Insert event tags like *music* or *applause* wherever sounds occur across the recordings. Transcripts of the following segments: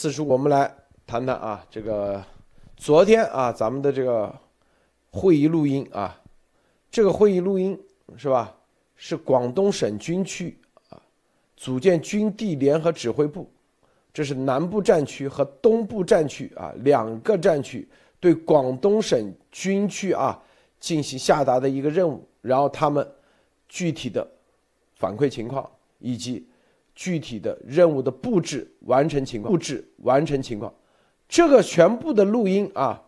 此时我们来谈谈啊，这个昨天啊，咱们的这个会议录音啊，这个会议录音是吧？是广东省军区啊，组建军地联合指挥部，这是南部战区和东部战区啊两个战区对广东省军区啊进行下达的一个任务，然后他们具体的反馈情况以及。具体的任务的布置完成情况，布置完成情况，这个全部的录音啊，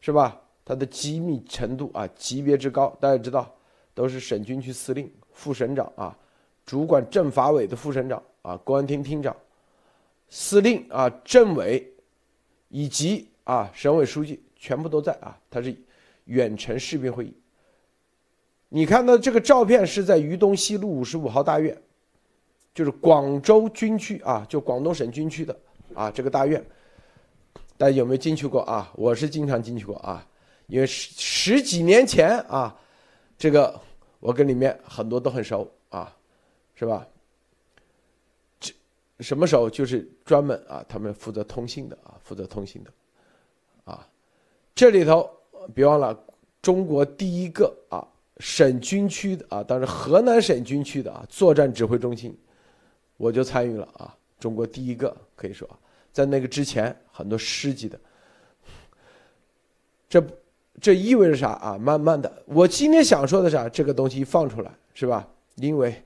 是吧？它的机密程度啊，级别之高，大家知道，都是省军区司令、副省长啊，主管政法委的副省长啊，公安厅厅长、司令啊，政委，以及啊，省委书记全部都在啊。它是远程视频会议。你看到这个照片是在渝东西路五十五号大院。就是广州军区啊，就广东省军区的啊，这个大院，大家有没有进去过啊？我是经常进去过啊，因为十十几年前啊，这个我跟里面很多都很熟啊，是吧？这什么时候就是专门啊，他们负责通信的啊，负责通信的啊，这里头别忘了中国第一个啊省军区的啊，当时河南省军区的啊作战指挥中心。我就参与了啊，中国第一个可以说，在那个之前很多师级的，这这意味着啥啊？慢慢的，我今天想说的啥？这个东西放出来是吧？因为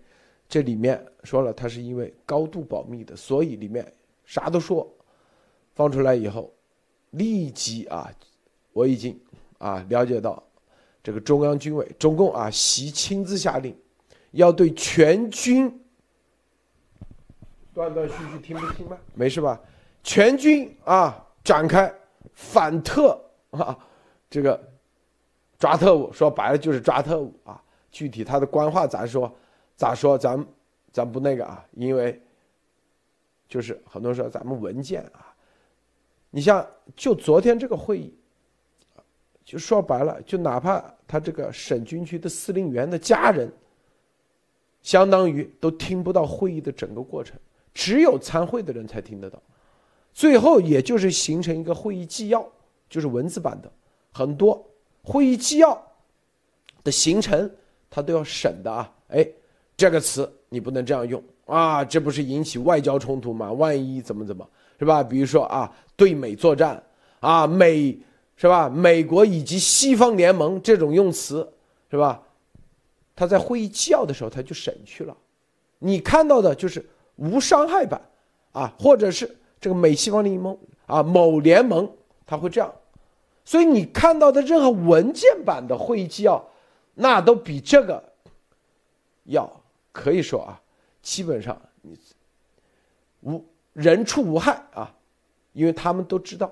这里面说了，它是因为高度保密的，所以里面啥都说。放出来以后，立即啊，我已经啊了解到，这个中央军委中共啊，习亲自下令，要对全军。断断续续听不清吗？没事吧？全军啊，展开反特啊，这个抓特务，说白了就是抓特务啊。具体他的官话咋说？咋说？咱咱不那个啊，因为就是很多人说咱们文件啊，你像就昨天这个会议，就说白了，就哪怕他这个省军区的司令员的家人，相当于都听不到会议的整个过程。只有参会的人才听得到，最后也就是形成一个会议纪要，就是文字版的，很多会议纪要的形成，他都要审的啊。哎，这个词你不能这样用啊，这不是引起外交冲突吗？万一怎么怎么，是吧？比如说啊，对美作战啊，美是吧？美国以及西方联盟这种用词是吧？他在会议纪要的时候他就审去了，你看到的就是。无伤害版，啊，或者是这个美西方联盟啊，某联盟，他会这样，所以你看到的任何文件版的会议纪要，那都比这个要可以说啊，基本上你无人畜无害啊，因为他们都知道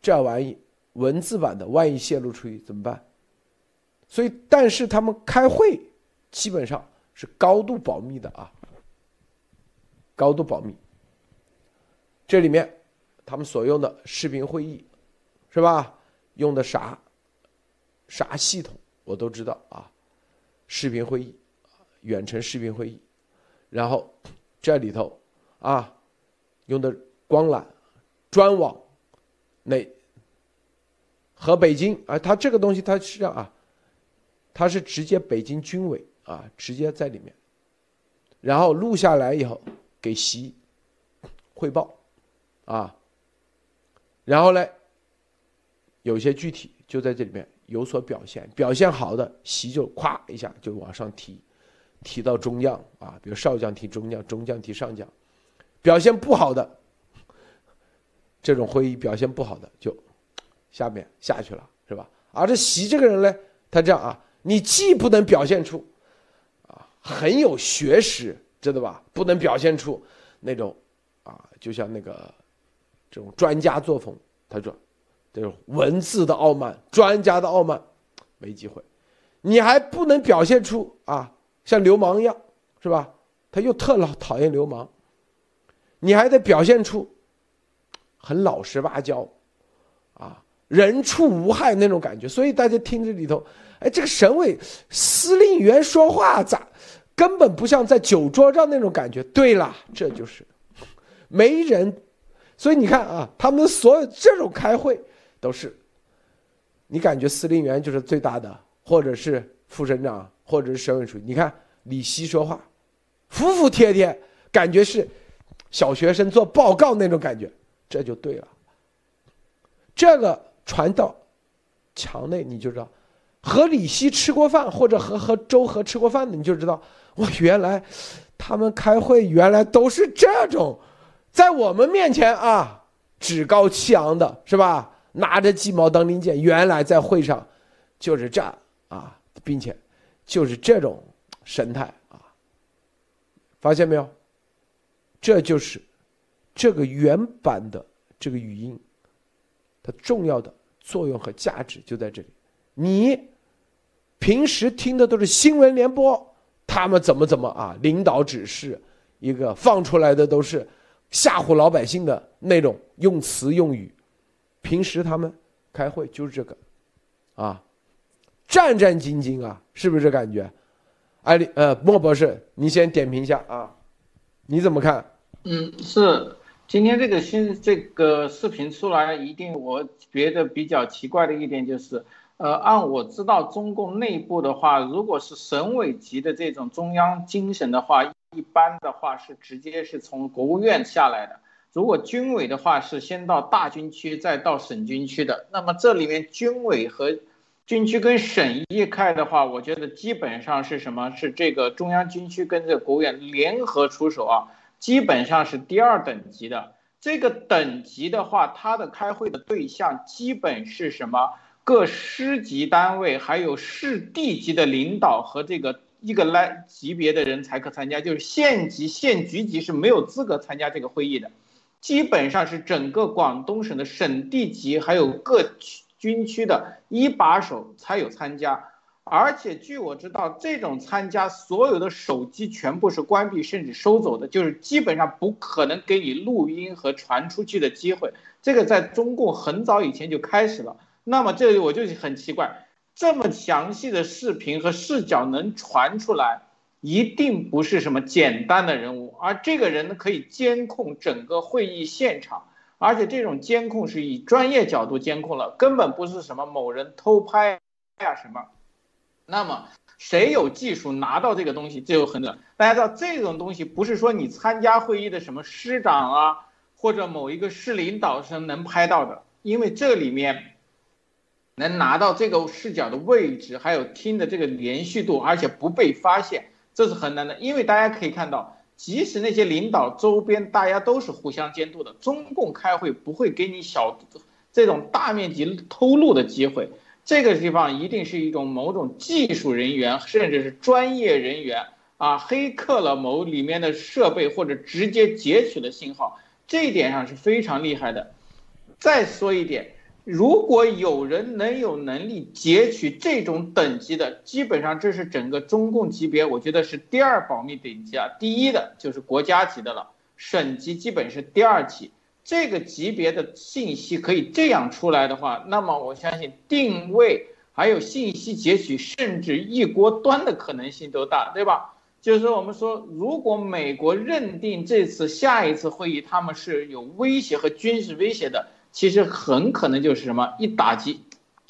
这玩意文字版的万一泄露出去怎么办？所以，但是他们开会基本上是高度保密的啊。高度保密。这里面，他们所用的视频会议，是吧？用的啥？啥系统我都知道啊。视频会议，远程视频会议，然后这里头啊，用的光缆、专网，那和北京啊，它这个东西它是这样啊，它是直接北京军委啊，直接在里面，然后录下来以后。给习汇报，啊，然后呢，有些具体就在这里面有所表现，表现好的习就咵一下就往上提，提到中将啊，比如少将提中将，中将提上将，表现不好的，这种会议表现不好的就下面下去了，是吧？而这习这个人呢，他这样啊，你既不能表现出啊很有学识。知道吧？不能表现出那种啊，就像那个这种专家作风。他说，这种文字的傲慢，专家的傲慢，没机会。你还不能表现出啊，像流氓一样，是吧？他又特老讨厌流氓。你还得表现出很老实巴交，啊，人畜无害那种感觉。所以大家听这里头，哎，这个省委司令员说话咋？根本不像在酒桌上那种感觉。对了，这就是没人所以你看啊，他们所有这种开会都是，你感觉司令员就是最大的，或者是副省长，或者是省委书记。你看李希说话，服服帖帖，感觉是小学生做报告那种感觉，这就对了。这个传到墙内，你就知道，和李希吃过饭，或者和和周和吃过饭的，你就知道，哇，原来他们开会原来都是这种，在我们面前啊，趾高气昂的是吧？拿着鸡毛当令箭，原来在会上就是这啊，并且就是这种神态啊，发现没有？这就是这个原版的这个语音。它重要的作用和价值就在这里。你平时听的都是新闻联播，他们怎么怎么啊？领导指示，一个放出来的都是吓唬老百姓的那种用词用语。平时他们开会就是这个，啊，战战兢兢啊，是不是这感觉？艾丽，呃，莫博士，你先点评一下啊，你怎么看？嗯，是。今天这个新这个视频出来，一定我觉得比较奇怪的一点就是，呃，按我知道中共内部的话，如果是省委级的这种中央精神的话，一般的话是直接是从国务院下来的；如果军委的话是先到大军区，再到省军区的。那么这里面军委和军区跟省一开的话，我觉得基本上是什么？是这个中央军区跟这个国务院联合出手啊。基本上是第二等级的，这个等级的话，它的开会的对象基本是什么？各师级单位还有市地级的领导和这个一个来级别的人才可参加，就是县级、县局级是没有资格参加这个会议的。基本上是整个广东省的省地级还有各区军区的一把手才有参加。而且据我知道，这种参加所有的手机全部是关闭甚至收走的，就是基本上不可能给你录音和传出去的机会。这个在中共很早以前就开始了。那么这里我就很奇怪，这么详细的视频和视角能传出来，一定不是什么简单的人物，而这个人呢可以监控整个会议现场，而且这种监控是以专业角度监控了，根本不是什么某人偷拍呀什么。那么谁有技术拿到这个东西，就有很多。大家知道这种东西不是说你参加会议的什么师长啊，或者某一个市领导是能拍到的，因为这里面能拿到这个视角的位置，还有听的这个连续度，而且不被发现，这是很难的。因为大家可以看到，即使那些领导周边大家都是互相监督的，中共开会不会给你小这种大面积偷录的机会。这个地方一定是一种某种技术人员，甚至是专业人员啊，黑客了某里面的设备，或者直接截取了信号，这一点上是非常厉害的。再说一点，如果有人能有能力截取这种等级的，基本上这是整个中共级别，我觉得是第二保密等级啊，第一的就是国家级的了，省级基本是第二级。这个级别的信息可以这样出来的话，那么我相信定位还有信息截取，甚至一锅端的可能性都大，对吧？就是我们说，如果美国认定这次下一次会议他们是有威胁和军事威胁的，其实很可能就是什么一打击，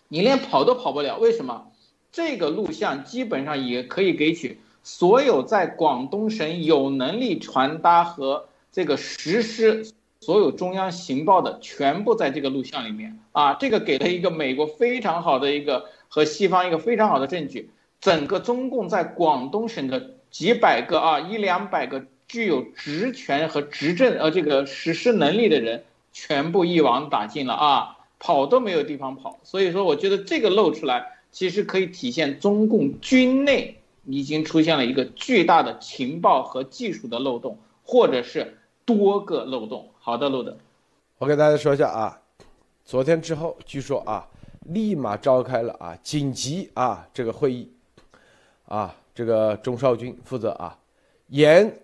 你连跑都跑不了。为什么？这个录像基本上也可以给取所有在广东省有能力传达和这个实施。所有中央情报的全部在这个录像里面啊，这个给了一个美国非常好的一个和西方一个非常好的证据。整个中共在广东省的几百个啊一两百个具有职权和执政呃这个实施能力的人，全部一网打尽了啊，跑都没有地方跑。所以说，我觉得这个露出来，其实可以体现中共军内已经出现了一个巨大的情报和技术的漏洞，或者是多个漏洞。好的，路的。我给大家说一下啊，昨天之后，据说啊，立马召开了啊紧急啊这个会议，啊，这个钟少军负责啊，严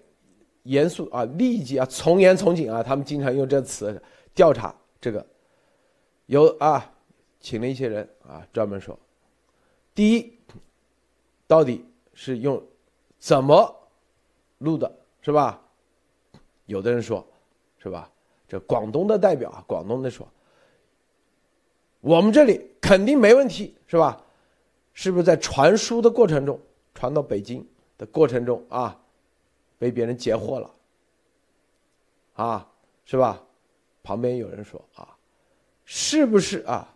严肃啊，立即啊从严从紧啊，他们经常用这词调查这个，有啊，请了一些人啊，专门说，第一，到底是用怎么录的，是吧？有的人说。是吧？这广东的代表啊，广东的说，我们这里肯定没问题，是吧？是不是在传输的过程中，传到北京的过程中啊，被别人截获了？啊，是吧？旁边有人说啊，是不是啊？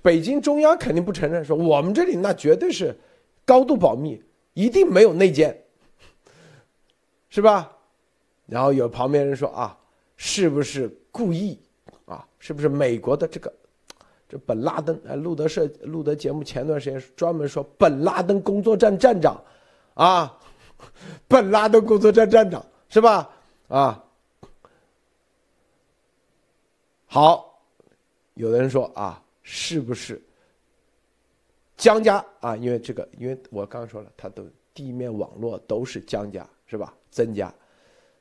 北京中央肯定不承认，说我们这里那绝对是高度保密，一定没有内奸，是吧？然后有旁边人说啊。是不是故意啊？是不是美国的这个这本拉登？哎，路德社路德节目前段时间专门说本拉登工作站站长，啊，*laughs* 本拉登工作站站长是吧？啊，好，有的人说啊，是不是江家啊？因为这个，因为我刚刚说了，它的地面网络都是江家是吧？增加。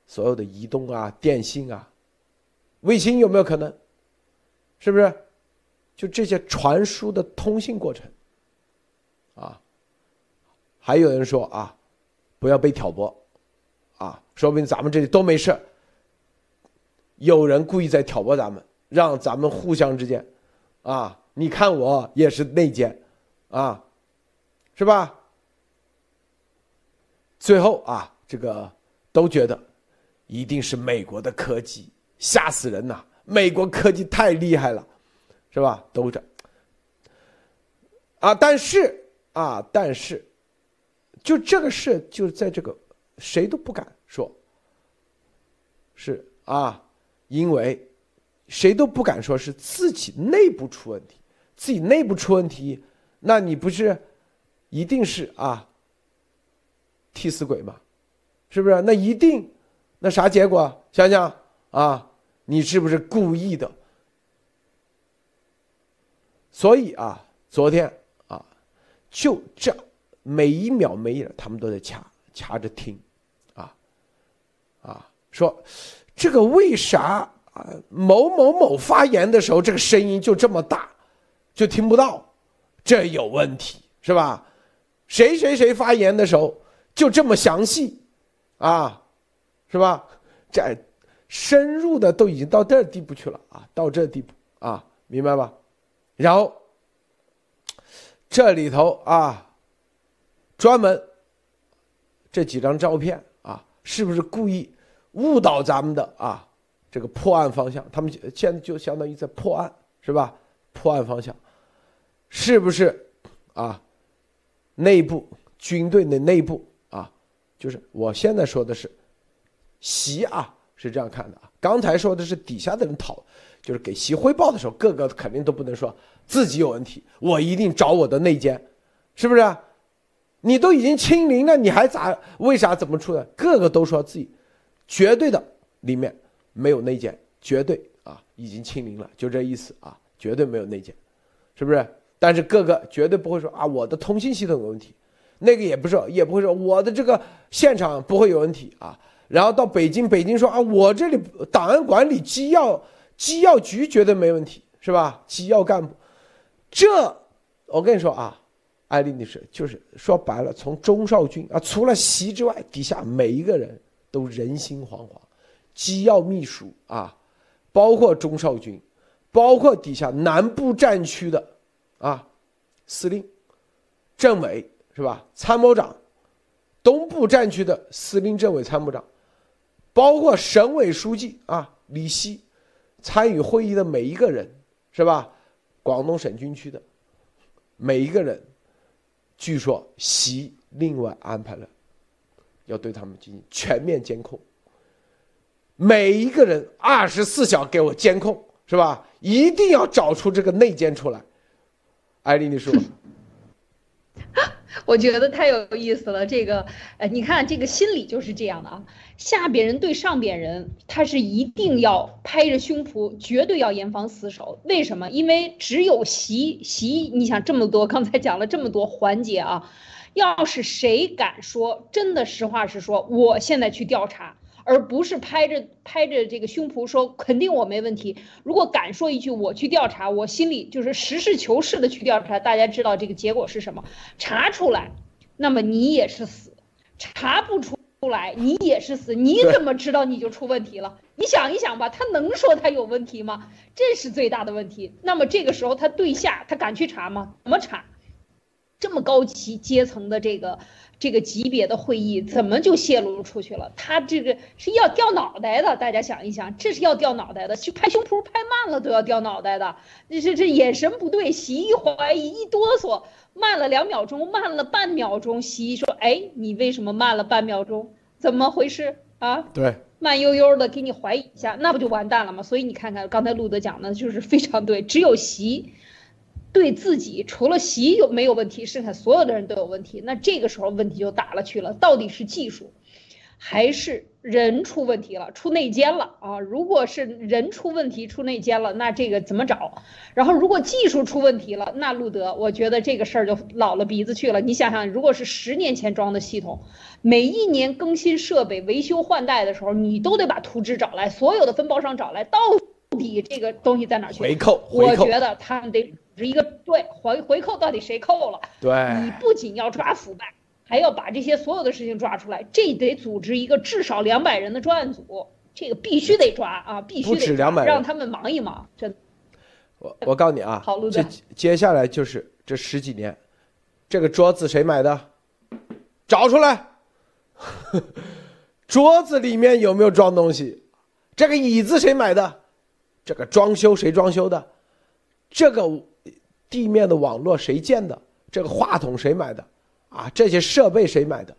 所有的移动啊、电信啊、卫星有没有可能？是不是？就这些传输的通信过程，啊，还有人说啊，不要被挑拨，啊，说不定咱们这里都没事有人故意在挑拨咱们，让咱们互相之间，啊，你看我也是内奸，啊，是吧？最后啊，这个都觉得。一定是美国的科技，吓死人呐！美国科技太厉害了，是吧？都这啊，但是啊，但是，就这个事，就在这个谁都不敢说，是啊，因为谁都不敢说是自己内部出问题，自己内部出问题，那你不是一定是啊替死鬼吗？是不是？那一定。那啥结果？想想啊，你是不是故意的？所以啊，昨天啊，就这每一秒每一他们都在掐掐着听，啊啊，说这个为啥某某某发言的时候这个声音就这么大，就听不到？这有问题是吧？谁谁谁发言的时候就这么详细啊？是吧？这深入的都已经到这地步去了啊，到这地步啊，明白吧？然后这里头啊，专门这几张照片啊，是不是故意误导咱们的啊？这个破案方向，他们现在就相当于在破案，是吧？破案方向是不是啊？内部军队的内部啊，就是我现在说的是。习啊是这样看的啊，刚才说的是底下的人讨，就是给习汇报的时候，个个肯定都不能说自己有问题，我一定找我的内奸，是不是？你都已经清零了，你还咋？为啥怎么出来？个个都说自己绝对的里面没有内奸，绝对啊已经清零了，就这意思啊，绝对没有内奸，是不是？但是个个绝对不会说啊，我的通信系统有问题，那个也不是，也不会说我的这个现场不会有问题啊。然后到北京，北京说啊，我这里档案管理、机要、机要局绝对没问题，是吧？机要干部，这我跟你说啊，艾丽女士就是说白了，从钟少军啊，除了习之外，底下每一个人都人心惶惶。机要秘书啊，包括钟少军，包括底下南部战区的啊司令、政委是吧？参谋长，东部战区的司令、政委、参谋长。包括省委书记啊，李希，参与会议的每一个人，是吧？广东省军区的每一个人，据说习另外安排了，要对他们进行全面监控。每一个人二十四小时给我监控，是吧？一定要找出这个内奸出来。艾丽，你说。*laughs* 我觉得太有意思了，这个，呃，你看这个心理就是这样的啊，下边人对上边人，他是一定要拍着胸脯，绝对要严防死守。为什么？因为只有习习，你想这么多，刚才讲了这么多环节啊，要是谁敢说真的实话实说，我现在去调查。而不是拍着拍着这个胸脯说肯定我没问题。如果敢说一句我去调查，我心里就是实事求是的去调查，大家知道这个结果是什么？查出来，那么你也是死；查不出出来，你也是死，你怎么知道你就出问题了？你想一想吧，他能说他有问题吗？这是最大的问题。那么这个时候他对下他敢去查吗？怎么查？这么高级阶层的这个这个级别的会议，怎么就泄露出去了？他这个是要掉脑袋的，大家想一想，这是要掉脑袋的，去拍胸脯拍慢了都要掉脑袋的。这这这眼神不对，洗一怀疑一哆嗦。慢了两秒钟，慢了半秒钟。西医说：“哎，你为什么慢了半秒钟？怎么回事啊？”对，慢悠悠的给你怀疑一下，那不就完蛋了吗？所以你看看刚才路德讲的，就是非常对。只有习对自己，除了习有没有问题，剩下所有的人都有问题。那这个时候问题就大了去了，到底是技术，还是？人出问题了，出内奸了啊！如果是人出问题，出内奸了，那这个怎么找？然后如果技术出问题了，那路德，我觉得这个事儿就老了鼻子去了。你想想，如果是十年前装的系统，每一年更新设备、维修换代的时候，你都得把图纸找来，所有的分包商找来，到底这个东西在哪去？回扣，我觉得他们得是一个对回回扣，到底谁扣了？对，你不仅要抓腐败。还要把这些所有的事情抓出来，这得组织一个至少两百人的专案组，这个必须得抓啊，必须得抓两百让他们忙一忙。真，我我告诉你啊，好这接下来就是这十几年，这个桌子谁买的？找出来，*laughs* 桌子里面有没有装东西？这个椅子谁买的？这个装修谁装修的？这个地面的网络谁建的？这个话筒谁买的？啊，这些设备谁买的？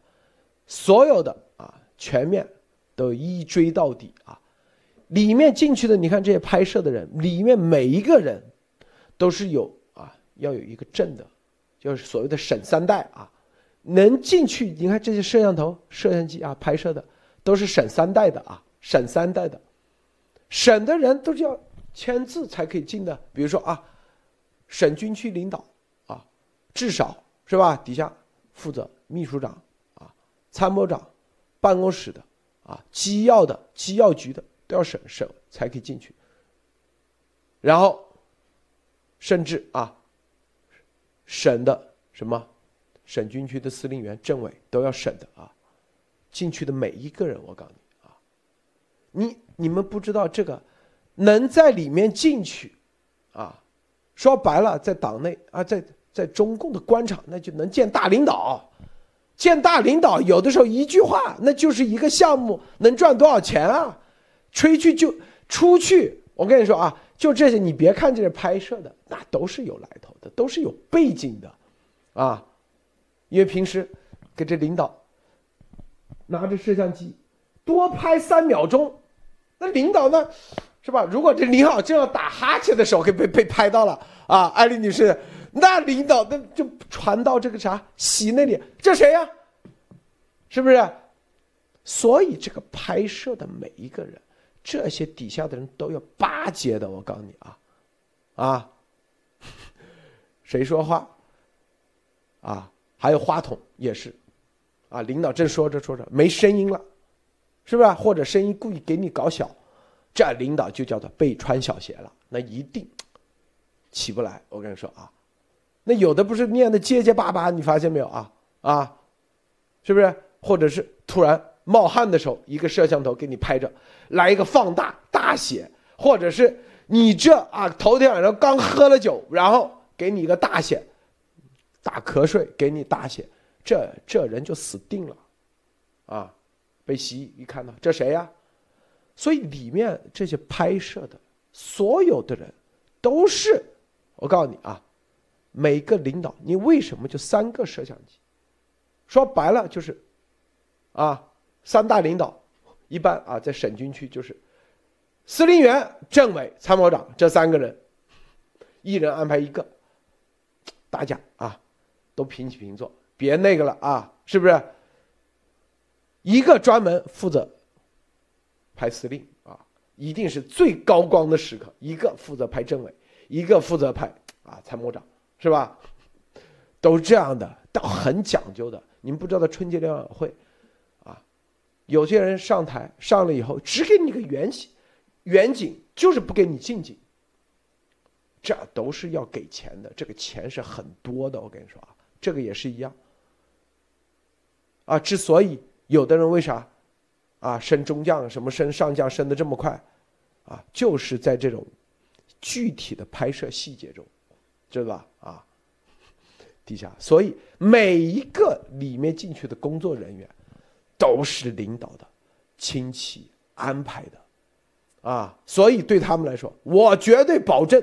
所有的啊，全面都一追到底啊！里面进去的，你看这些拍摄的人，里面每一个人都是有啊，要有一个证的，就是所谓的审三代啊，能进去。你看这些摄像头、摄像机啊，拍摄的都是审三代的啊，审三代的，审的人都是要签字才可以进的。比如说啊，省军区领导啊，至少是吧？底下。负责秘书长啊，参谋长办公室的啊，机要的机要局的都要审审才可以进去。然后，甚至啊，省的什么省军区的司令员、政委都要审的啊，进去的每一个人，我告诉你啊，你你们不知道这个能在里面进去啊，说白了，在党内啊，在。在中共的官场，那就能见大领导，见大领导，有的时候一句话，那就是一个项目能赚多少钱啊？吹去就出去，我跟你说啊，就这些，你别看这是拍摄的，那都是有来头的，都是有背景的，啊，因为平时给这领导拿着摄像机多拍三秒钟，那领导呢，是吧？如果这领导正要打哈欠的时候，给被被拍到了啊，艾丽女士。那领导那就传到这个啥席那里，这谁呀？是不是？所以这个拍摄的每一个人，这些底下的人都要巴结的。我告诉你啊，啊，*laughs* 谁说话？啊，还有话筒也是，啊，领导正说着说着没声音了，是不是？或者声音故意给你搞小，这领导就叫做被穿小鞋了，那一定起不来。我跟你说啊。那有的不是念的结结巴巴，你发现没有啊？啊，是不是？或者是突然冒汗的时候，一个摄像头给你拍着，来一个放大大写，或者是你这啊头天晚上刚喝了酒，然后给你一个大写，打瞌睡给你大写，这这人就死定了，啊，被袭一看到这谁呀？所以里面这些拍摄的所有的人都是，我告诉你啊。每个领导，你为什么就三个摄像机？说白了就是，啊，三大领导，一般啊在省军区就是司令员、政委、参谋长这三个人，一人安排一个，大家啊都平起平坐，别那个了啊，是不是？一个专门负责拍司令啊，一定是最高光的时刻；一个负责拍政委，一个负责拍啊参谋长。是吧？都是这样的，都很讲究的。你们不知道的春节联欢晚会，啊，有些人上台上了以后，只给你个远景，远景就是不给你近景。这都是要给钱的，这个钱是很多的。我跟你说啊，这个也是一样。啊，之所以有的人为啥啊升中将什么升上将升的这么快啊？就是在这种具体的拍摄细节中，知道吧？啊，底下，所以每一个里面进去的工作人员都是领导的亲戚安排的啊，所以对他们来说，我绝对保证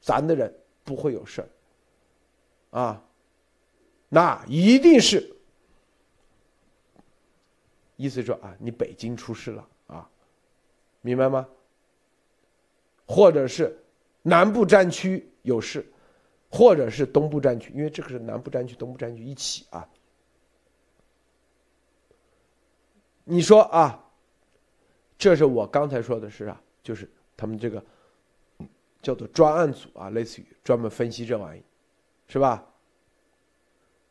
咱的人不会有事儿啊。那一定是，意思说啊，你北京出事了啊，明白吗？或者是南部战区有事，或者是东部战区，因为这个是南部战区、东部战区一起啊。你说啊，这是我刚才说的是啊，就是他们这个叫做专案组啊，类似于专门分析这玩意，是吧？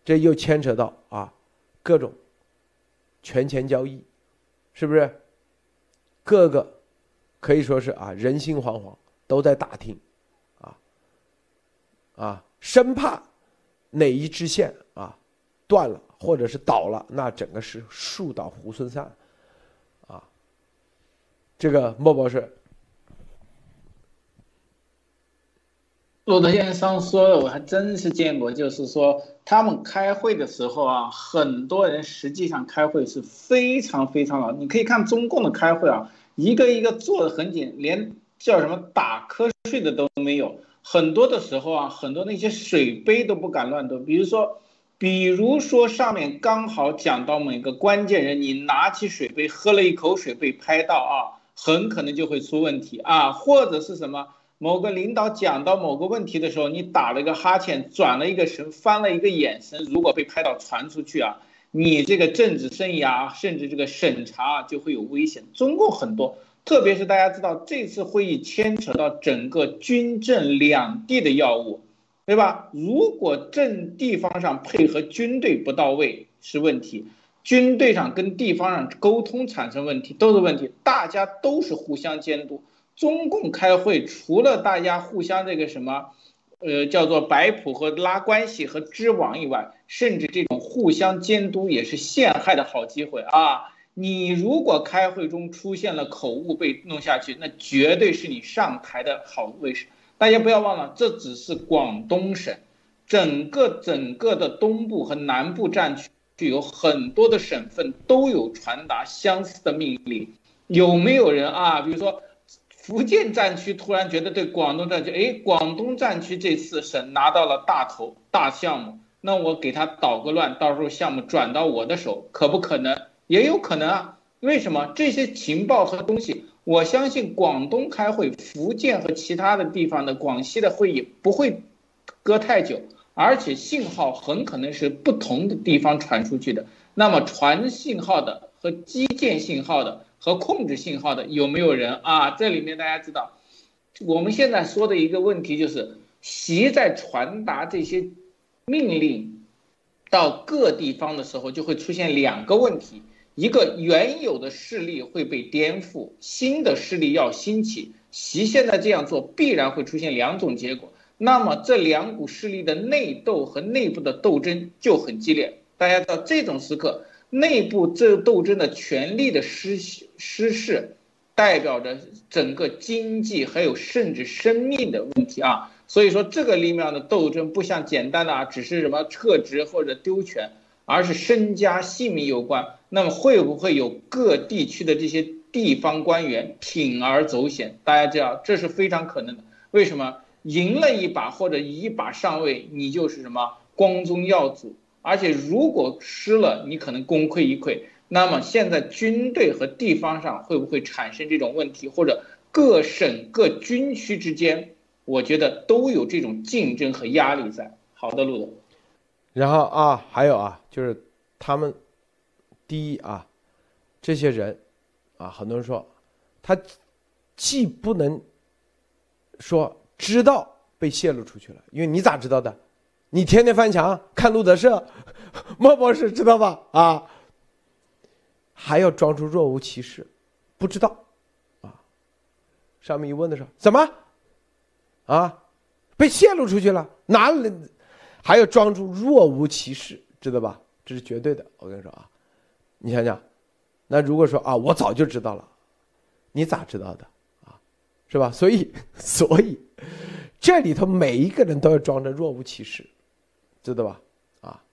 这又牵扯到啊，各种权钱交易，是不是？各个可以说是啊，人心惶惶，都在打听，啊啊，生怕哪一支线啊断了，或者是倒了，那整个是树倒猢狲散，啊，这个莫博士。骆德先生说的，我还真是见过，就是说他们开会的时候啊，很多人实际上开会是非常非常老。你可以看中共的开会啊，一个一个坐的很紧，连叫什么打瞌睡的都没有。很多的时候啊，很多那些水杯都不敢乱动。比如说，比如说上面刚好讲到某个关键人，你拿起水杯喝了一口水被拍到啊，很可能就会出问题啊，或者是什么？某个领导讲到某个问题的时候，你打了一个哈欠，转了一个神，翻了一个眼神，如果被拍到传出去啊，你这个政治生涯甚至这个审查就会有危险。中共很多，特别是大家知道这次会议牵扯到整个军政两地的要务，对吧？如果政地方上配合军队不到位是问题，军队上跟地方上沟通产生问题都是问题，大家都是互相监督。中共开会，除了大家互相这个什么，呃，叫做摆谱和拉关系和织网以外，甚至这种互相监督也是陷害的好机会啊！你如果开会中出现了口误被弄下去，那绝对是你上台的好位置。大家不要忘了，这只是广东省，整个整个的东部和南部战区就有很多的省份都有传达相似的命令。有没有人啊？比如说。福建战区突然觉得对广东战区，哎，广东战区这次省拿到了大头大项目，那我给他捣个乱，到时候项目转到我的手，可不可能？也有可能啊。为什么这些情报和东西？我相信广东开会，福建和其他的地方的广西的会议不会隔太久，而且信号很可能是不同的地方传出去的。那么传信号的和基建信号的。和控制信号的有没有人啊？这里面大家知道，我们现在说的一个问题就是，习在传达这些命令到各地方的时候，就会出现两个问题：一个原有的势力会被颠覆，新的势力要兴起。习现在这样做必然会出现两种结果，那么这两股势力的内斗和内部的斗争就很激烈。大家知道这种时刻。内部这斗争的权力的失失势，代表着整个经济还有甚至生命的问题啊！所以说这个里面的斗争不像简单的啊，只是什么撤职或者丢权，而是身家性命有关。那么会不会有各地区的这些地方官员铤而走险？大家知道这是非常可能的。为什么赢了一把或者一把上位，你就是什么光宗耀祖？而且，如果失了，你可能功亏一篑。那么，现在军队和地方上会不会产生这种问题？或者各省各军区之间，我觉得都有这种竞争和压力在。好的，路总。然后啊，还有啊，就是他们第一啊，这些人啊，很多人说他既不能说知道被泄露出去了，因为你咋知道的？你天天翻墙看路德社，*laughs* 莫博士知道吧？啊，还要装出若无其事，不知道，啊，上面一问的时候，怎么，啊，被泄露出去了？哪里还要装出若无其事，知道吧？这是绝对的。我跟你说啊，你想想，那如果说啊，我早就知道了，你咋知道的啊？是吧？所以，*laughs* 所以这里头每一个人都要装着若无其事，知道吧？啊，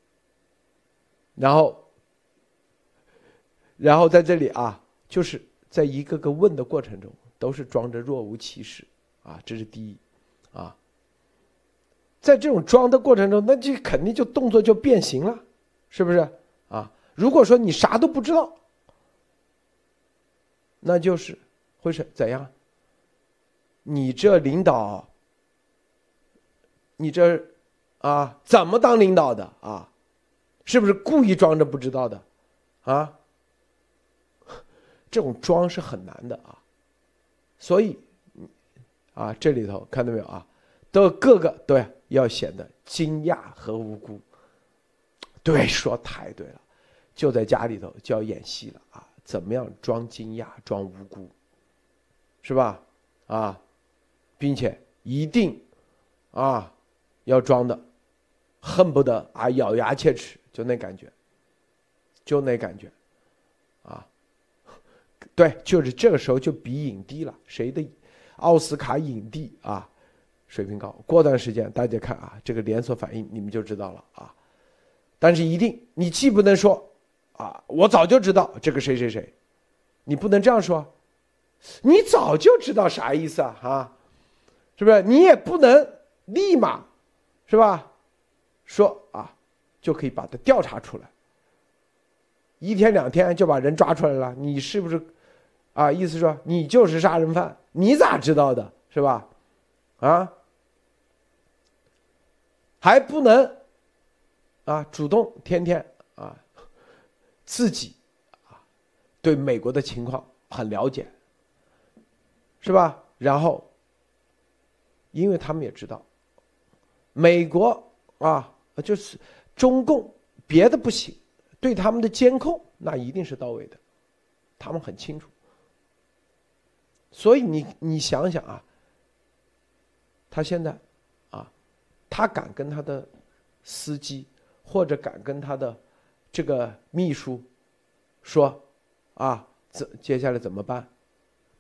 然后，然后在这里啊，就是在一个个问的过程中，都是装着若无其事啊，这是第一啊。在这种装的过程中，那就肯定就动作就变形了，是不是啊？如果说你啥都不知道，那就是会是怎样？你这领导，你这啊，怎么当领导的啊？是不是故意装着不知道的啊？这种装是很难的啊，所以啊，这里头看到没有啊？都各个对。要显得惊讶和无辜，对，说太对了，就在家里头就要演戏了啊！怎么样装惊讶、装无辜，是吧？啊，并且一定啊要装的恨不得啊咬牙切齿，就那感觉，就那感觉，啊，*laughs* 对，就是这个时候就比影帝了，谁的奥斯卡影帝啊？水平高，过段时间大家看啊，这个连锁反应你们就知道了啊。但是一定，你既不能说啊，我早就知道这个谁谁谁，你不能这样说，你早就知道啥意思啊？啊，是不是？你也不能立马，是吧？说啊，就可以把它调查出来，一天两天就把人抓出来了，你是不是？啊，意思说你就是杀人犯，你咋知道的？是吧？啊？还不能啊，主动天天啊，自己啊，对美国的情况很了解，是吧？然后，因为他们也知道，美国啊，就是中共别的不行，对他们的监控那一定是到位的，他们很清楚。所以你你想想啊，他现在啊。他敢跟他的司机，或者敢跟他的这个秘书说啊，这接下来怎么办？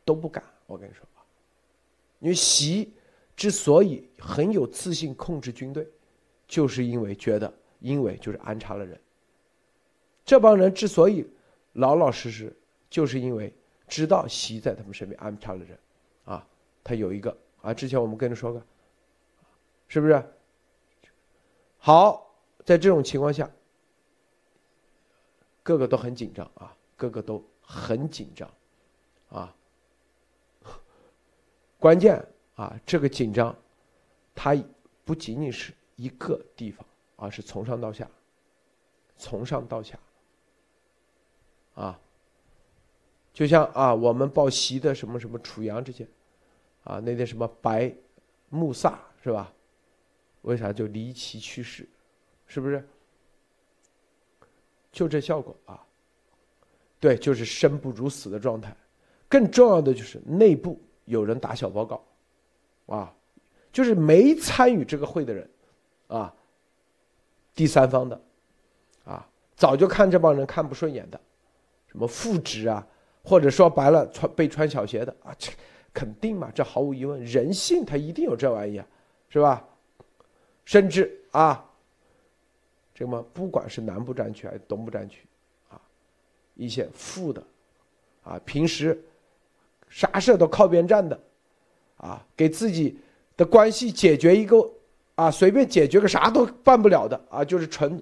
都不敢。我跟你说啊，因为习之所以很有自信控制军队，就是因为觉得，因为就是安插了人。这帮人之所以老老实实，就是因为知道习在他们身边安插了人，啊，他有一个啊，之前我们跟你说过，是不是？好，在这种情况下，个个都很紧张啊，个个都很紧张，啊，关键啊，这个紧张，它不仅仅是一个地方，而是从上到下，从上到下，啊，就像啊，我们报习的什么什么楚阳这些，啊，那些什么白穆萨是吧？为啥就离奇去世？是不是？就这效果啊？对，就是生不如死的状态。更重要的就是内部有人打小报告，啊，就是没参与这个会的人，啊，第三方的，啊，早就看这帮人看不顺眼的，什么副职啊，或者说白了穿被穿小鞋的啊，这肯定嘛，这毫无疑问，人性它一定有这玩意儿，是吧？甚至啊，这么不管是南部战区还是东部战区，啊，一些副的，啊，平时啥事都靠边站的，啊，给自己的关系解决一个啊，随便解决个啥都办不了的啊，就是纯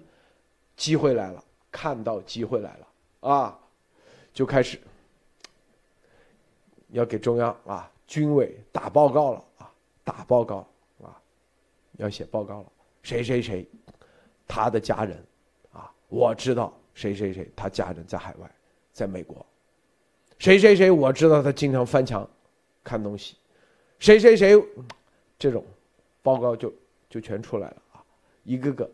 机会来了，看到机会来了啊，就开始要给中央啊军委打报告了啊，打报告啊。要写报告了，谁谁谁，他的家人，啊，我知道谁谁谁，他家人在海外，在美国，谁谁谁，我知道他经常翻墙，看东西，谁谁谁，这种报告就就全出来了啊，一个个，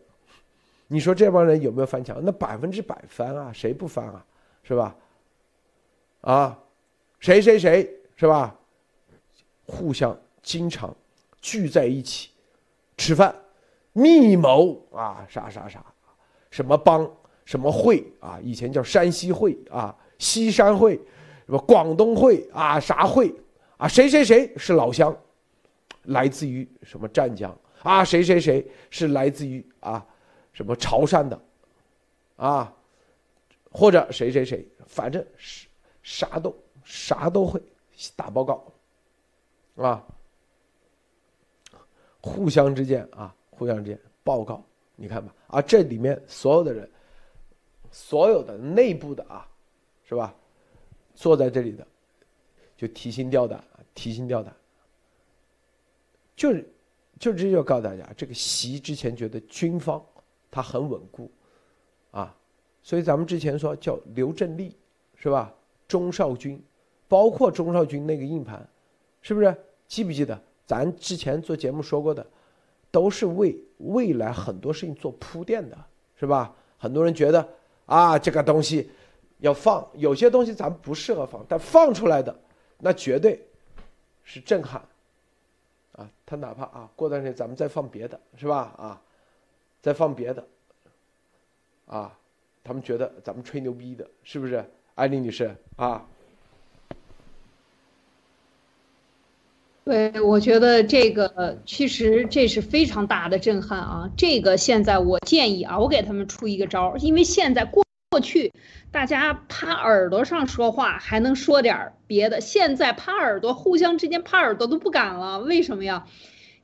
你说这帮人有没有翻墙？那百分之百翻啊，谁不翻啊？是吧？啊，谁谁谁是吧？互相经常聚在一起。吃饭，密谋啊，啥啥啥，什么帮，什么会啊，以前叫山西会啊，西山会，什么广东会啊，啥会啊，谁谁谁是老乡，来自于什么湛江啊，谁谁谁是来自于啊，什么潮汕的，啊，或者谁谁谁，反正是啥都啥都会打报告，啊，互相之间啊，互相之间报告，你看吧，啊，这里面所有的人。所有的内部的啊，是吧？坐在这里的，就提心吊胆，提心吊胆。就是，就这就告诉大家，这个习之前觉得军方他很稳固，啊，所以咱们之前说叫刘振立，是吧？钟少军，包括钟少军那个硬盘，是不是？记不记得？咱之前做节目说过的，都是为未来很多事情做铺垫的，是吧？很多人觉得。啊，这个东西要放，有些东西咱不适合放，但放出来的那绝对是震撼啊！他哪怕啊，过段时间咱们再放别的，是吧？啊，再放别的啊，他们觉得咱们吹牛逼的，是不是？艾丽女士啊，对，我觉得这个其实这是非常大的震撼啊！这个现在我建议啊，我给他们出一个招儿，因为现在过。过去大家趴耳朵上说话还能说点别的，现在趴耳朵，互相之间趴耳朵都不敢了。为什么呀？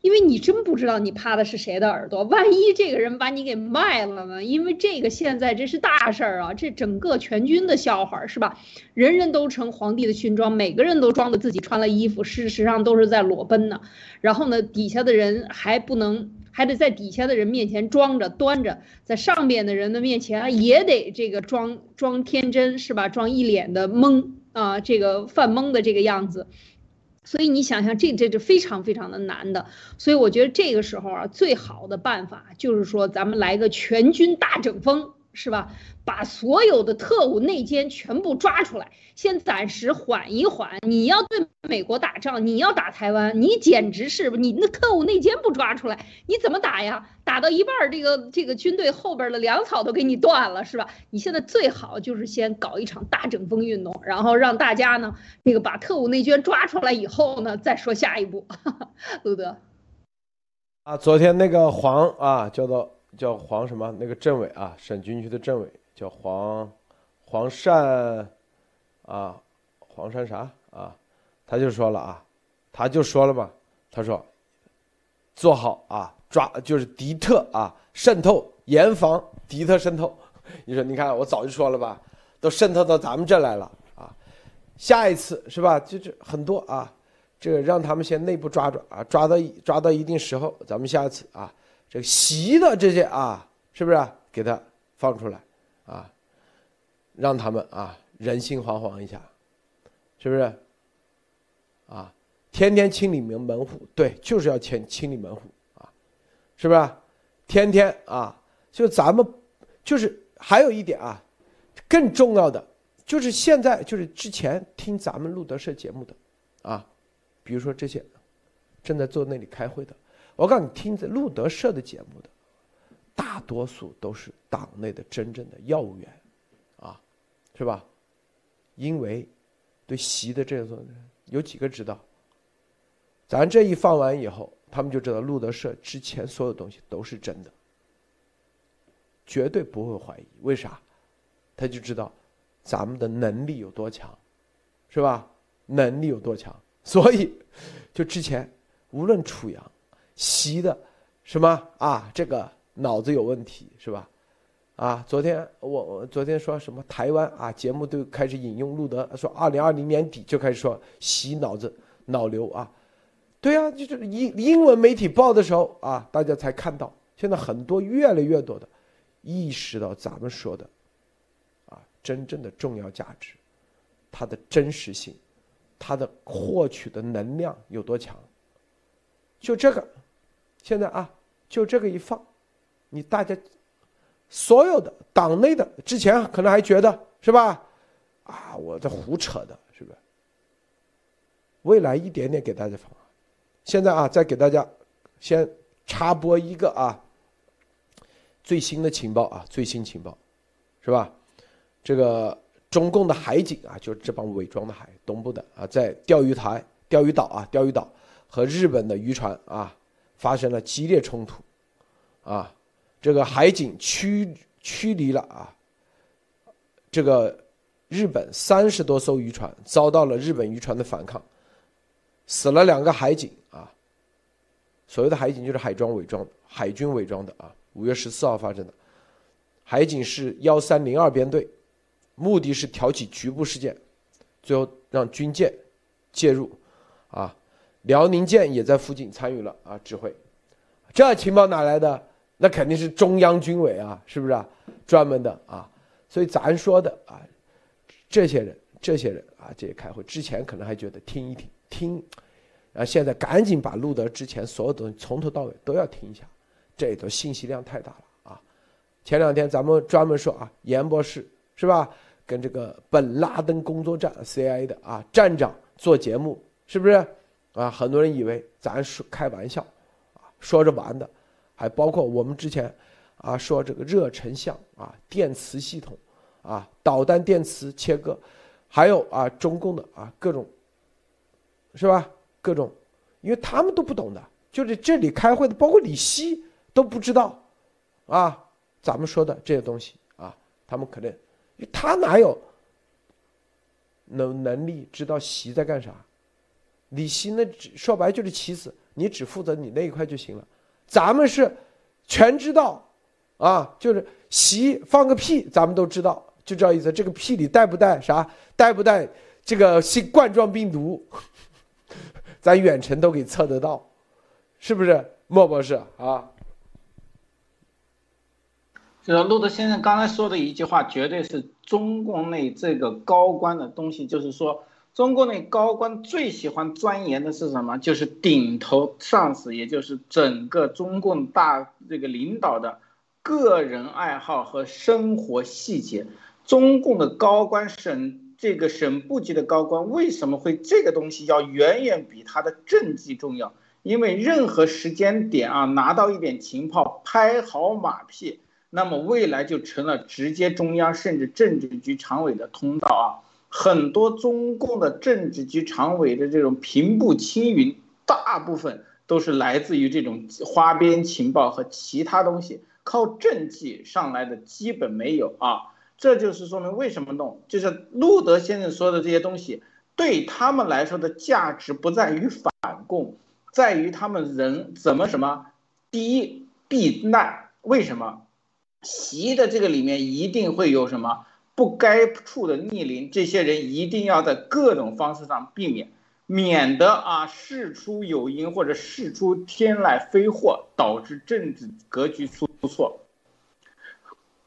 因为你真不知道你趴的是谁的耳朵，万一这个人把你给卖了呢？因为这个现在这是大事儿啊，这整个全军的笑话是吧？人人都成皇帝的勋装，每个人都装的自己穿了衣服，事实上都是在裸奔呢。然后呢，底下的人还不能。还得在底下的人面前装着端着，在上边的人的面前也得这个装装天真是吧？装一脸的懵啊，这个犯懵的这个样子。所以你想想，这这这非常非常的难的。所以我觉得这个时候啊，最好的办法就是说，咱们来个全军大整风。是吧？把所有的特务内奸全部抓出来，先暂时缓一缓。你要对美国打仗，你要打台湾，你简直是你那特务内奸不抓出来，你怎么打呀？打到一半，这个这个军队后边的粮草都给你断了，是吧？你现在最好就是先搞一场大整风运动，然后让大家呢，这个把特务内奸抓出来以后呢，再说下一步。*laughs* 路德，啊，昨天那个黄啊，叫做。叫黄什么？那个政委啊，省军区的政委叫黄黄善啊，黄善啥啊？他就说了啊，他就说了嘛，他说做好啊，抓就是敌特啊渗透，严防敌特渗透。*laughs* 你说，你看我早就说了吧，都渗透到咱们这来了啊。下一次是吧？就是很多啊，这个让他们先内部抓抓啊，抓到抓到一定时候，咱们下次啊。这个习的这些啊，是不是给他放出来啊？让他们啊人心惶惶一下，是不是？啊，天天清理门门户，对，就是要清清理门户啊，是不是？天天啊，就咱们就是还有一点啊，更重要的就是现在就是之前听咱们路德社节目的啊，比如说这些正在坐那里开会的。我告诉你，听着路德社的节目的，大多数都是党内的真正的要员，啊，是吧？因为对习的这种有几个知道，咱这一放完以后，他们就知道路德社之前所有东西都是真的，绝对不会怀疑。为啥？他就知道咱们的能力有多强，是吧？能力有多强，所以就之前无论楚阳。习的什么啊？这个脑子有问题是吧？啊，昨天我我昨天说什么台湾啊？节目都开始引用路德说，二零二零年底就开始说习脑子脑瘤啊。对啊，就是英英文媒体报的时候啊，大家才看到。现在很多越来越多的意识到咱们说的啊，真正的重要价值，它的真实性，它的获取的能量有多强？就这个。现在啊，就这个一放，你大家所有的党内的之前可能还觉得是吧？啊，我这胡扯的，是不是？未来一点点给大家放。现在啊，再给大家先插播一个啊最新的情报啊，最新情报是吧？这个中共的海警啊，就是这帮伪装的海东部的啊，在钓鱼台、钓鱼岛啊、钓鱼岛和日本的渔船啊发生了激烈冲突，啊，这个海警驱驱离了啊，这个日本三十多艘渔船遭到了日本渔船的反抗，死了两个海警啊。所谓的海警就是海装伪装、海军伪装的啊。五月十四号发生的，海警是幺三零二编队，目的是挑起局部事件，最后让军舰介入，啊，辽宁舰也在附近参与了啊指挥，这情报哪来的？那肯定是中央军委啊，是不是啊？专门的啊，所以咱说的啊，这些人，这些人啊，这些开会之前可能还觉得听一听听，啊，现在赶紧把路德之前所有的东西从头到尾都要听一下。这都信息量太大了啊！前两天咱们专门说啊，严博士是吧？跟这个本拉登工作站 CIA 的啊站长做节目，是不是？啊，很多人以为咱是开玩笑，啊，说着玩的，还包括我们之前啊说这个热成像啊电磁系统啊导弹电磁切割，还有啊中共的啊各种是吧？各种，因为他们都不懂的，就是这里开会的，包括李希。都不知道，啊，咱们说的这些东西啊，他们可能，他哪有能能力知道习在干啥？李希那说白就是棋子，你只负责你那一块就行了。咱们是全知道，啊，就是习放个屁，咱们都知道，就这意思。这个屁里带不带啥？带不带这个新冠状病毒？*laughs* 咱远程都给测得到，是不是，莫博士啊？就是路德先生刚才说的一句话，绝对是中共内这个高官的东西。就是说，中共内高官最喜欢钻研的是什么？就是顶头上司，也就是整个中共大这个领导的个人爱好和生活细节。中共的高官省这个省部级的高官为什么会这个东西要远远比他的政绩重要？因为任何时间点啊，拿到一点情报，拍好马屁。那么未来就成了直接中央甚至政治局常委的通道啊！很多中共的政治局常委的这种平步青云，大部分都是来自于这种花边情报和其他东西，靠政绩上来的基本没有啊！这就是说明为什么弄，就是路德先生说的这些东西，对他们来说的价值不在于反共，在于他们人怎么什么，第一避难，为什么？习的这个里面一定会有什么不该处的逆鳞，这些人一定要在各种方式上避免，免得啊事出有因或者事出天来非祸，导致政治格局出错。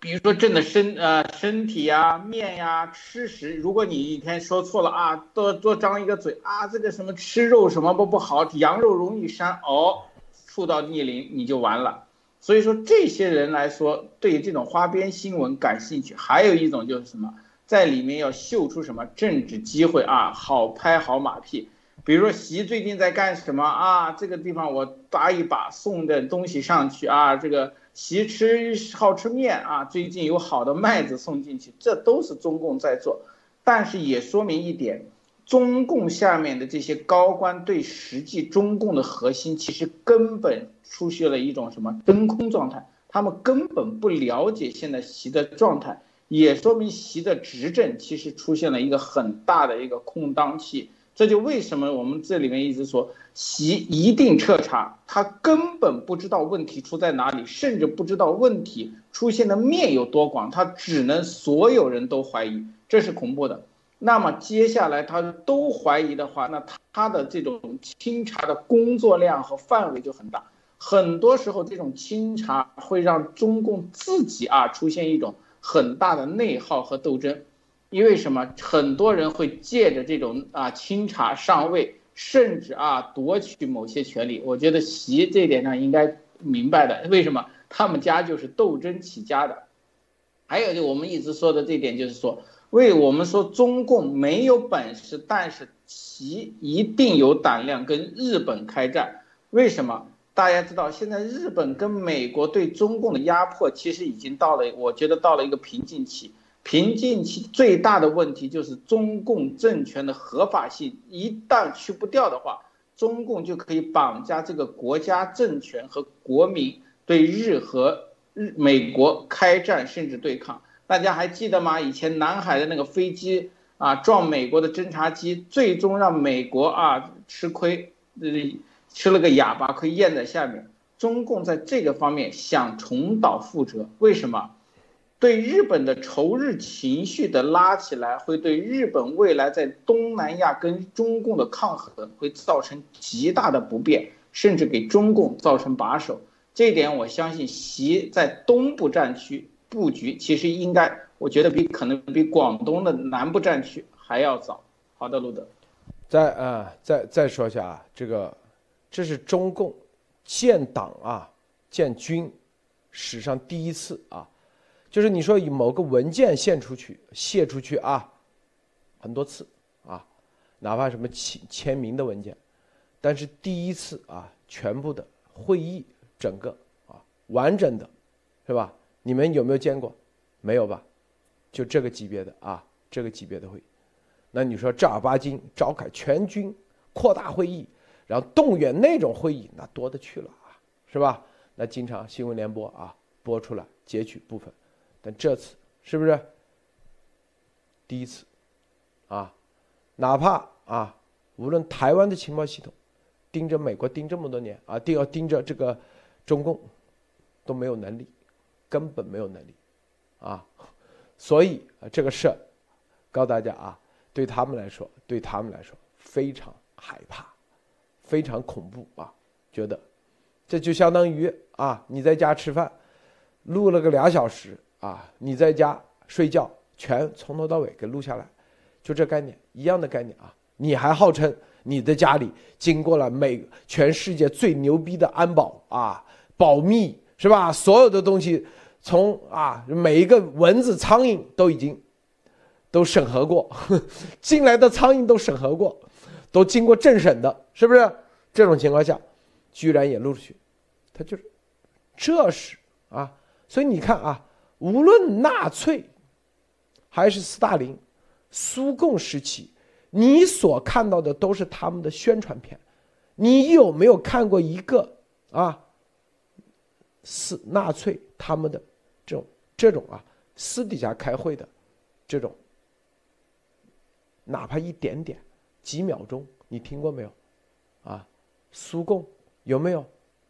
比如说朕的身呃身体呀、面呀、吃食，如果你一天说错了啊，多多张一个嘴啊，这个什么吃肉什么不不好，羊肉容易膻哦，触到逆鳞你就完了。所以说，这些人来说，对这种花边新闻感兴趣。还有一种就是什么，在里面要秀出什么政治机会啊，好拍好马屁。比如说，习最近在干什么啊？这个地方我搭一把，送点东西上去啊。这个习吃好吃面啊，最近有好的麦子送进去，这都是中共在做。但是也说明一点。中共下面的这些高官对实际中共的核心其实根本出现了一种什么真空状态，他们根本不了解现在习的状态，也说明习的执政其实出现了一个很大的一个空档期。这就为什么我们这里面一直说习一定彻查，他根本不知道问题出在哪里，甚至不知道问题出现的面有多广，他只能所有人都怀疑，这是恐怖的。那么接下来他都怀疑的话，那他的这种清查的工作量和范围就很大。很多时候，这种清查会让中共自己啊出现一种很大的内耗和斗争。因为什么？很多人会借着这种啊清查上位，甚至啊夺取某些权利。我觉得习这点上应该明白的。为什么？他们家就是斗争起家的。还有就我们一直说的这点，就是说。为我们说中共没有本事，但是其一定有胆量跟日本开战。为什么？大家知道，现在日本跟美国对中共的压迫，其实已经到了，我觉得到了一个瓶颈期。瓶颈期最大的问题就是中共政权的合法性，一旦去不掉的话，中共就可以绑架这个国家政权和国民，对日和日美国开战，甚至对抗。大家还记得吗？以前南海的那个飞机啊，撞美国的侦察机，最终让美国啊吃亏，呃，吃了个哑巴亏，咽在下面。中共在这个方面想重蹈覆辙，为什么？对日本的仇日情绪的拉起来，会对日本未来在东南亚跟中共的抗衡会造成极大的不便，甚至给中共造成把手。这一点，我相信习在东部战区布局，其实应该，我觉得比可能比广东的南部战区还要早。好的，路德，再啊，再再说一下啊，这个，这是中共建党啊、建军史上第一次啊。就是你说以某个文件献出去、泄出去啊，很多次啊，哪怕什么签签名的文件，但是第一次啊，全部的会议整个啊完整的，是吧？你们有没有见过？没有吧？就这个级别的啊，这个级别的会议，那你说正儿八经召开全军扩大会议，然后动员那种会议，那多的去了啊，是吧？那经常新闻联播啊播出来截取部分。但这次是不是第一次啊？哪怕啊，无论台湾的情报系统盯着美国盯这么多年啊，盯要盯着这个中共都没有能力，根本没有能力啊。所以，这个事儿告诉大家啊，对他们来说，对他们来说非常害怕，非常恐怖啊。觉得这就相当于啊，你在家吃饭录了个俩小时。啊，你在家睡觉，全从头到尾给录下来，就这概念一样的概念啊。你还号称你的家里经过了美全世界最牛逼的安保啊，保密是吧？所有的东西从啊每一个蚊子苍蝇都已经都审核过，*laughs* 进来的苍蝇都审核过，都经过政审的，是不是？这种情况下，居然也录出去，他就是，这是啊。所以你看啊。无论纳粹，还是斯大林、苏共时期，你所看到的都是他们的宣传片。你有没有看过一个啊？是纳粹他们的这种啊私底下开会的这种，哪怕一点点几秒钟，你听过没有？啊，苏共有没有？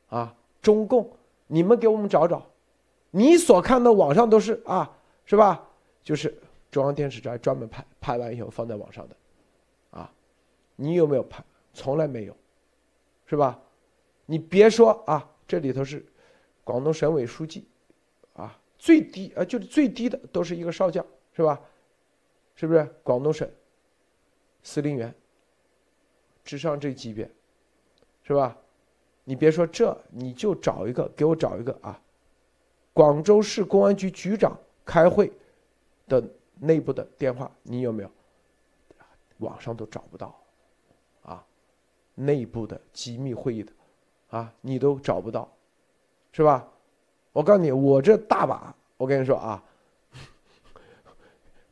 啊，中共，你们给我们找找。你所看的网上都是啊，是吧？就是中央电视台专门拍拍完以后放在网上的，啊，你有没有拍？从来没有，是吧？你别说啊，这里头是广东省委书记，最低啊就是最低的都是一个少将，是吧？是不是广东省司令员之上这级别，是吧？你别说这，你就找一个，给我找一个啊。广州市公安局局长开会的内部的电话，你有没有？网上都找不到，啊，内部的机密会议的，啊，你都找不到，是吧？我告诉你，我这大把，我跟你说啊，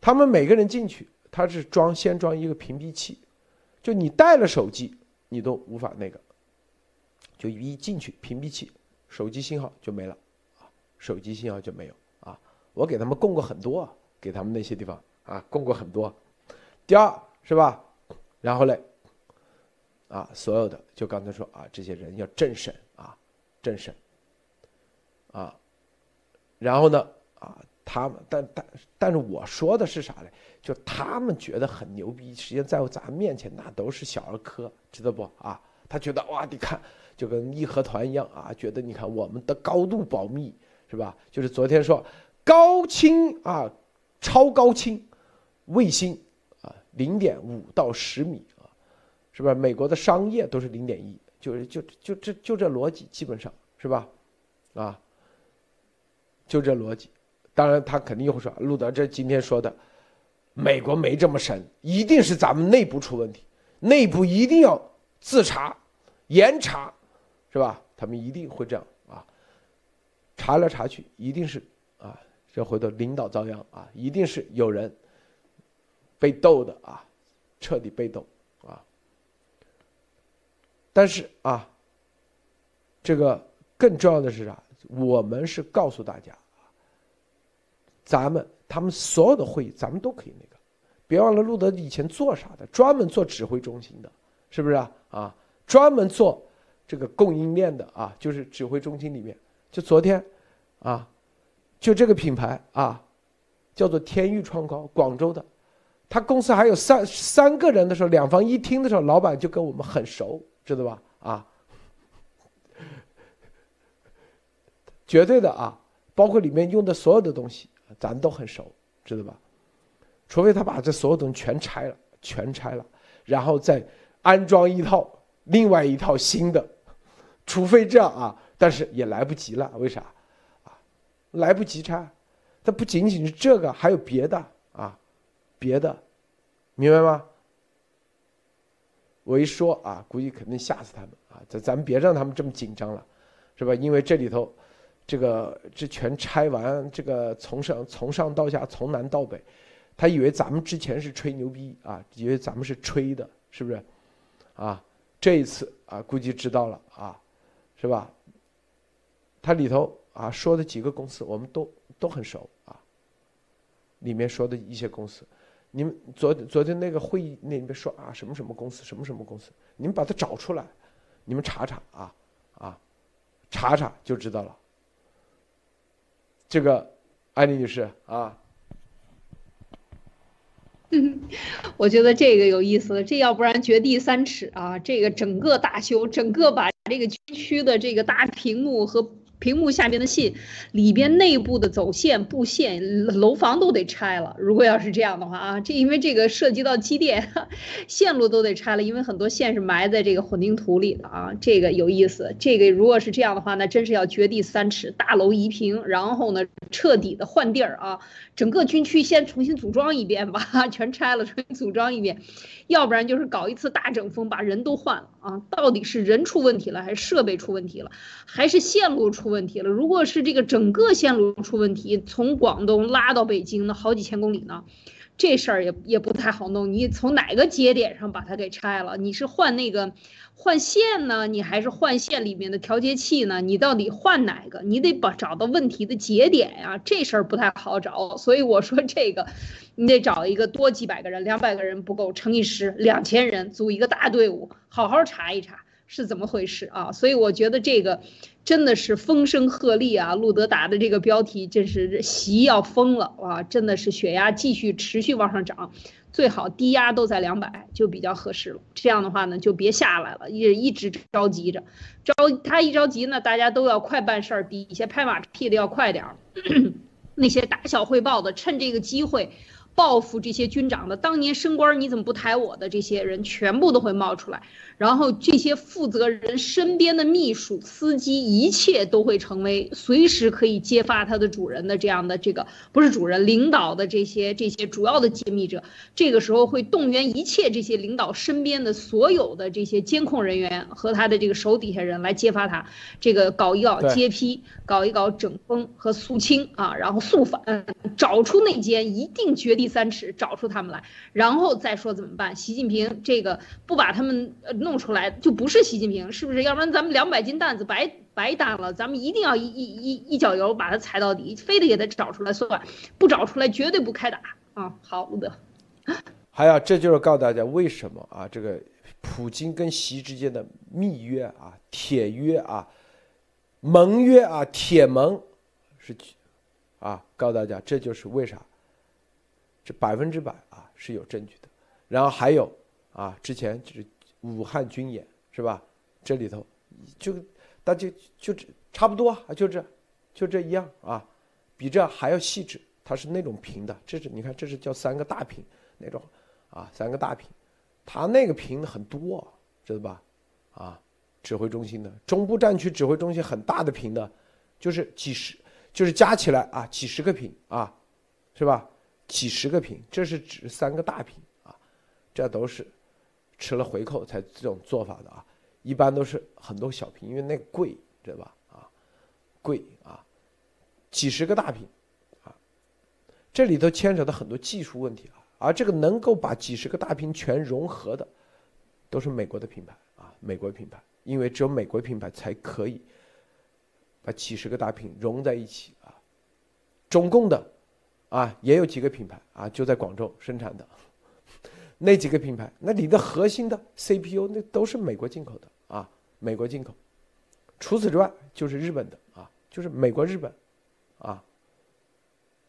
他们每个人进去，他是装先装一个屏蔽器，就你带了手机，你都无法那个，就一进去屏蔽器，手机信号就没了。啊手机信号就没有啊！我给他们供过很多，给他们那些地方啊供过很多。第二是吧？然后嘞，啊，所有的就刚才说啊，这些人要政审啊，政审啊，然后呢啊，他们但但但是我说的是啥嘞？就他们觉得很牛逼，实际上在咱面前那都是小儿科，知道不啊？他觉得哇，你看就跟义和团一样啊，觉得你看我们的高度保密。是吧？就是昨天说高清啊，超高清卫星啊，零点五到十米啊，是吧？美国的商业都是零点一，就是就就这就这逻辑，基本上是吧？啊，就这逻辑。当然他肯定又会说，路德这今天说的，美国没这么神，一定是咱们内部出问题，内部一定要自查严查是吧？他们一定会这样啊，查来查去，一定是啊，这回头领导遭殃啊，一定是有人被斗的啊，彻底被斗啊。但是啊，这个更重要的是啥？我们是告诉大家，咱们他们所有的会议，咱们都可以那个，别忘了路德以前做啥的，专门做指挥中心的，是不是啊？啊，专门做。这个供应链的啊，就是指挥中心里面，就昨天，啊，就这个品牌啊，叫做天域创高，广州的，他公司还有三三个人的时候，两房一厅的时候，老板就跟我们很熟，知道吧？啊，绝对的啊，包括里面用的所有的东西，咱都很熟，知道吧？除非他把这所有东西全拆了，全拆了，然后再安装一套另外一套新的。除非这样啊，但是也来不及了。为啥？啊，来不及拆。它不仅仅是这个，还有别的啊，别的，明白吗？我一说啊，估计肯定吓死他们啊。咱咱们别让他们这么紧张了，是吧？因为这里头，这个这全拆完，这个从上从上到下，从南到北，他以为咱们之前是吹牛逼啊，以为咱们是吹的，是不是？啊，这一次啊，估计知道了啊。是吧？它里头啊说的几个公司，我们都都很熟啊。里面说的一些公司，你们昨昨天那个会议那里面说啊什么什么公司，什么什么公司，你们把它找出来，你们查查啊啊，查查就知道了。这个安妮女士啊。*laughs* 我觉得这个有意思，这要不然掘地三尺啊，这个整个大修，整个把这个军区的这个大屏幕和。屏幕下边的信，里边内部的走线、布线、楼房都得拆了。如果要是这样的话啊，这因为这个涉及到机电 *laughs* 线路都得拆了，因为很多线是埋在这个混凝土里的啊。这个有意思，这个如果是这样的话，那真是要掘地三尺，大楼移平，然后呢彻底的换地儿啊，整个军区先重新组装一遍吧，*laughs* 全拆了重新组装一遍，要不然就是搞一次大整风，把人都换了啊。到底是人出问题了，还是设备出问题了，还是线路出？问题了，如果是这个整个线路出问题，从广东拉到北京，那好几千公里呢，这事儿也也不太好弄。你从哪个节点上把它给拆了？你是换那个换线呢，你还是换线里面的调节器呢？你到底换哪个？你得把找到问题的节点呀，这事儿不太好找。所以我说这个，你得找一个多几百个人，两百个人不够，乘以十，两千人组一个大队伍，好好查一查是怎么回事啊。所以我觉得这个。真的是风声鹤唳啊！路德打的这个标题真是席要疯了哇！真的是血压继续持续往上涨，最好低压都在两百就比较合适了。这样的话呢，就别下来了，一一直着急着，着他一着急呢，大家都要快办事儿，底下拍马屁的要快点儿，*clears throat* 那些打小汇报的趁这个机会。报复这些军长的当年升官你怎么不抬我的这些人全部都会冒出来，然后这些负责人身边的秘书、司机，一切都会成为随时可以揭发他的主人的这样的这个不是主人领导的这些这些主要的揭秘者。这个时候会动员一切这些领导身边的所有的这些监控人员和他的这个手底下人来揭发他，这个搞一搞揭批，搞一搞整风和肃清啊，然后肃反，找出内奸，一定掘地。三尺找出他们来，然后再说怎么办？习近平这个不把他们弄弄出来，就不是习近平，是不是？要不然咱们两百斤担子白白担了。咱们一定要一一一一脚油把他踩到底，非得给他找出来算，不找出来绝对不开打啊！好的。还有，这就是告诉大家为什么啊？这个普京跟习之间的密约啊、铁约啊、盟约啊、铁盟是啊，告诉大家这就是为啥。这百分之百啊是有证据的，然后还有啊，之前就是武汉军演是吧？这里头就大家就这差不多啊，就这就这一样啊，比这还要细致。它是那种屏的，这是你看，这是叫三个大屏那种啊，三个大屏，它那个屏很多，知道吧？啊，指挥中心的中部战区指挥中心很大的屏的，就是几十，就是加起来啊几十个屏啊，是吧？几十个屏，这是指三个大屏啊，这都是吃了回扣才这种做法的啊。一般都是很多小屏，因为那贵，知道吧？啊，贵啊，几十个大屏，啊，这里头牵扯到很多技术问题啊。而这个能够把几十个大屏全融合的，都是美国的品牌啊，美国品牌，因为只有美国品牌才可以把几十个大屏融在一起啊。中共的啊，也有几个品牌啊，就在广州生产的。那几个品牌，那你的核心的 CPU 那都是美国进口的啊，美国进口。除此之外，就是日本的啊，就是美国、日本，啊，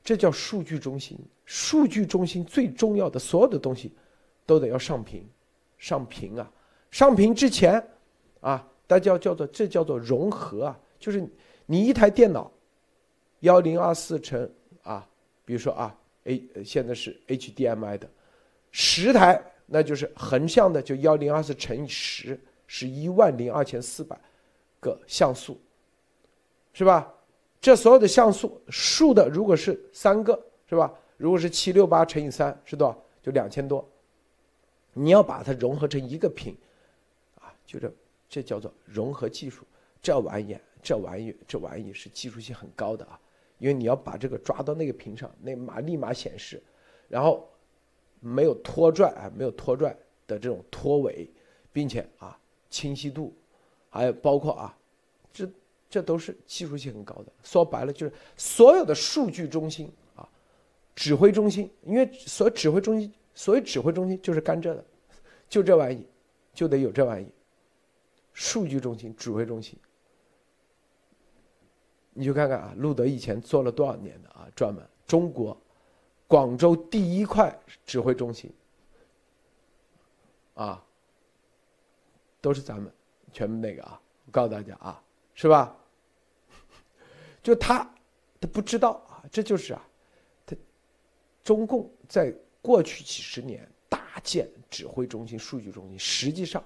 这叫数据中心。数据中心最重要的所有的东西，都得要上屏，上屏啊，上屏之前，啊，大家叫做这叫做融合啊，就是你一台电脑，幺零二四乘啊，比如说啊，A 现在是 HDMI 的。十台，那就是横向的，就幺零二四乘以十，是一万零二千四百个像素，是吧？这所有的像素竖的，如果是三个，是吧？如果是七六八乘以三，是多少？就两千多。你要把它融合成一个屏，啊，就这，这叫做融合技术。这玩意，这玩意，这玩意是技术性很高的啊，因为你要把这个抓到那个屏上，那马立马显示，然后。没有拖拽啊，没有拖拽的这种拖尾，并且啊清晰度，还有包括啊，这这都是技术性很高的。说白了就是所有的数据中心啊，指挥中心，因为所指挥中心，所谓指挥中心就是干这的，就这玩意，就得有这玩意。数据中心、指挥中心，你去看看啊，路德以前做了多少年的啊，专门中国。广州第一块指挥中心，啊，都是咱们全部那个啊，我告诉大家啊，是吧？*laughs* 就他，他不知道啊，这就是啊，他中共在过去几十年搭建指挥中心、数据中心，实际上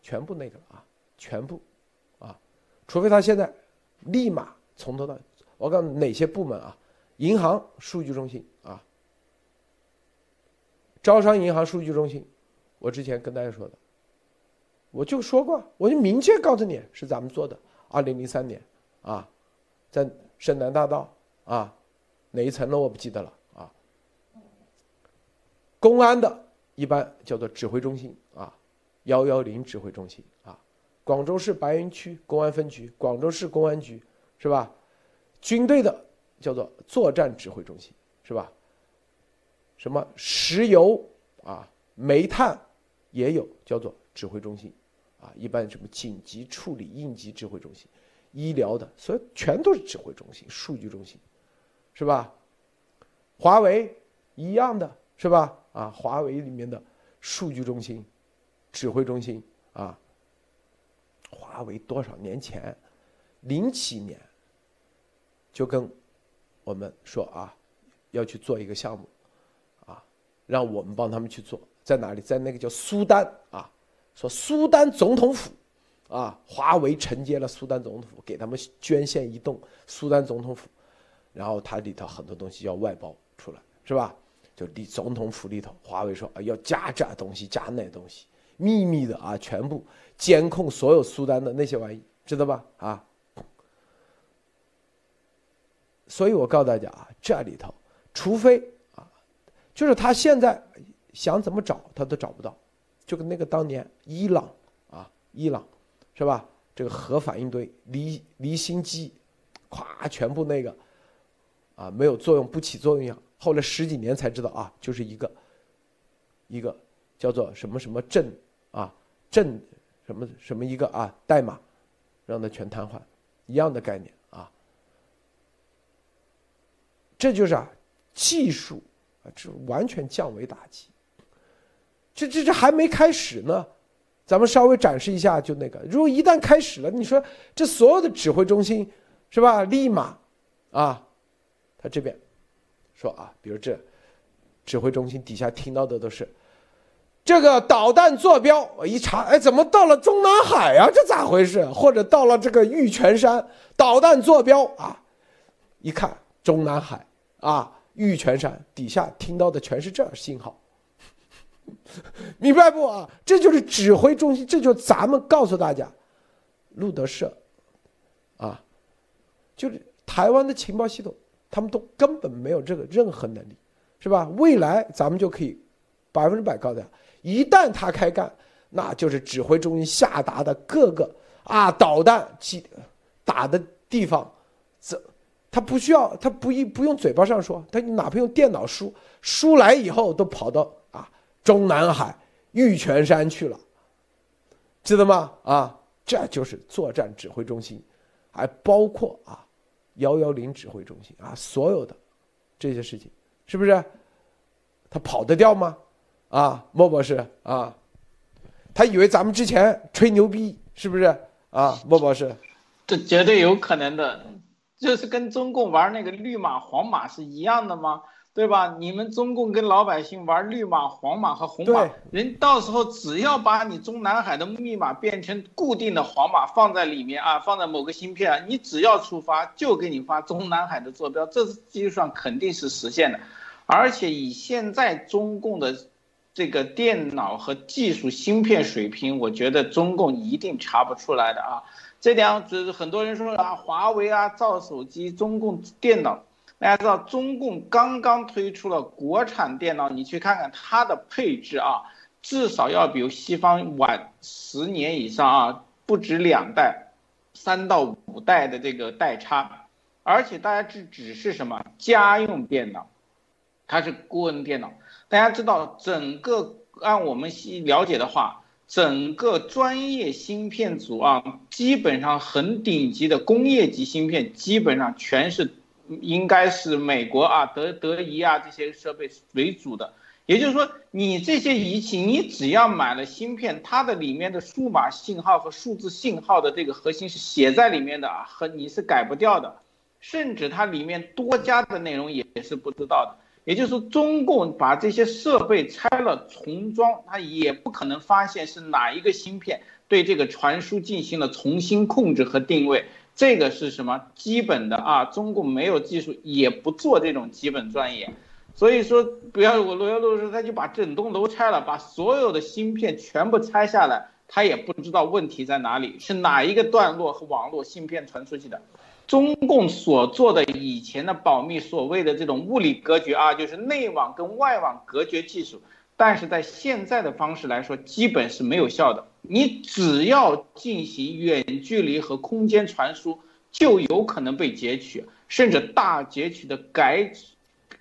全部那个啊，全部啊，除非他现在立马从头到，我告诉你哪些部门啊？银行数据中心啊，招商银行数据中心，我之前跟大家说的，我就说过，我就明确告诉你是咱们做的。二零零三年啊，在深南大道啊，哪一层楼我不记得了啊。公安的一般叫做指挥中心啊，幺幺零指挥中心啊，广州市白云区公安分局、广州市公安局是吧？军队的。叫做作战指挥中心是吧？什么石油啊、煤炭也有叫做指挥中心啊。一般什么紧急处理应急指挥中心、医疗的，所以全都是指挥中心、数据中心，是吧？华为一样的是吧？啊，华为里面的数据中心、指挥中心啊。华为多少年前，零七年就跟。我们说啊，要去做一个项目，啊，让我们帮他们去做，在哪里？在那个叫苏丹啊，说苏丹总统府，啊，华为承接了苏丹总统府，给他们捐献一栋苏丹总统府，然后它里头很多东西要外包出来，是吧？就里总统府里头，华为说啊，要加这东西，加那东西，秘密的啊，全部监控所有苏丹的那些玩意，知道吧？啊。所以我告诉大家啊，这里头，除非啊，就是他现在想怎么找他都找不到，就跟那个当年伊朗啊，伊朗是吧？这个核反应堆离离心机，咵，全部那个啊没有作用，不起作用一样。后来十几年才知道啊，就是一个一个叫做什么什么阵啊阵什么什么一个啊代码，让它全瘫痪，一样的概念。这就是啊，技术啊，这完全降维打击。这这这还没开始呢，咱们稍微展示一下就那个。如果一旦开始了，你说这所有的指挥中心是吧？立马啊，他这边说啊，比如这指挥中心底下听到的都是这个导弹坐标，我一查，哎，怎么到了中南海呀？这咋回事？或者到了这个玉泉山，导弹坐标啊，一看中南海。啊，玉泉山底下听到的全是这信号，明白不啊？这就是指挥中心，这就咱们告诉大家，路德社，啊，就是台湾的情报系统，他们都根本没有这个任何能力，是吧？未来咱们就可以百分之百告诉大家，一旦他开干，那就是指挥中心下达的各个啊导弹击打的地方，这他不需要，他不一不用嘴巴上说，他哪怕用电脑输输来以后，都跑到啊中南海玉泉山去了，知道吗？啊，这就是作战指挥中心，还包括啊幺幺零指挥中心啊，所有的这些事情，是不是？他跑得掉吗？啊，莫博士啊，他以为咱们之前吹牛逼，是不是？啊，莫博士，这绝对有可能的。就是跟中共玩那个绿马黄马是一样的吗？对吧？你们中共跟老百姓玩绿马黄马和红马，人到时候只要把你中南海的密码变成固定的黄码放在里面啊，放在某个芯片，你只要出发就给你发中南海的坐标，这是技术上肯定是实现的。而且以现在中共的这个电脑和技术芯片水平，我觉得中共一定查不出来的啊。这两就是很多人说啊，华为啊造手机，中共电脑，大家知道中共刚刚推出了国产电脑，你去看看它的配置啊，至少要比西方晚十年以上啊，不止两代，三到五代的这个代差，而且大家这只是什么家用电脑，它是个人电脑，大家知道整个按我们了解的话。整个专业芯片组啊，基本上很顶级的工业级芯片，基本上全是，应该是美国啊、德德仪啊这些设备为主的。也就是说，你这些仪器，你只要买了芯片，它的里面的数码信号和数字信号的这个核心是写在里面的啊，和你是改不掉的，甚至它里面多加的内容也是不知道的。也就是说，中共把这些设备拆了重装，它也不可能发现是哪一个芯片对这个传输进行了重新控制和定位。这个是什么基本的啊？中共没有技术，也不做这种基本专业。所以说，不要我罗耀路说，他就把整栋楼拆了，把所有的芯片全部拆下来，他也不知道问题在哪里，是哪一个段落和网络芯片传出去的。中共所做的以前的保密，所谓的这种物理隔绝啊，就是内网跟外网隔绝技术，但是在现在的方式来说，基本是没有效的。你只要进行远距离和空间传输，就有可能被截取，甚至大截取的改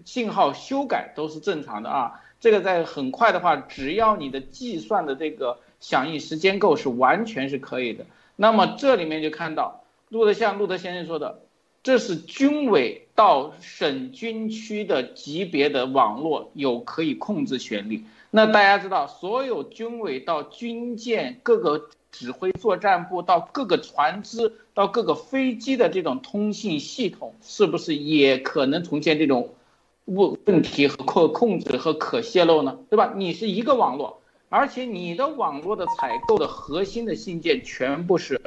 信号修改都是正常的啊。这个在很快的话，只要你的计算的这个响应时间够，是完全是可以的。那么这里面就看到。路德像路德先生说的，这是军委到省军区的级别的网络有可以控制权力。那大家知道，所有军委到军舰、各个指挥作战部到各个船只到各个飞机的这种通信系统，是不是也可能出现这种问问题和控控制和可泄露呢？对吧？你是一个网络，而且你的网络的采购的核心的信件全部是。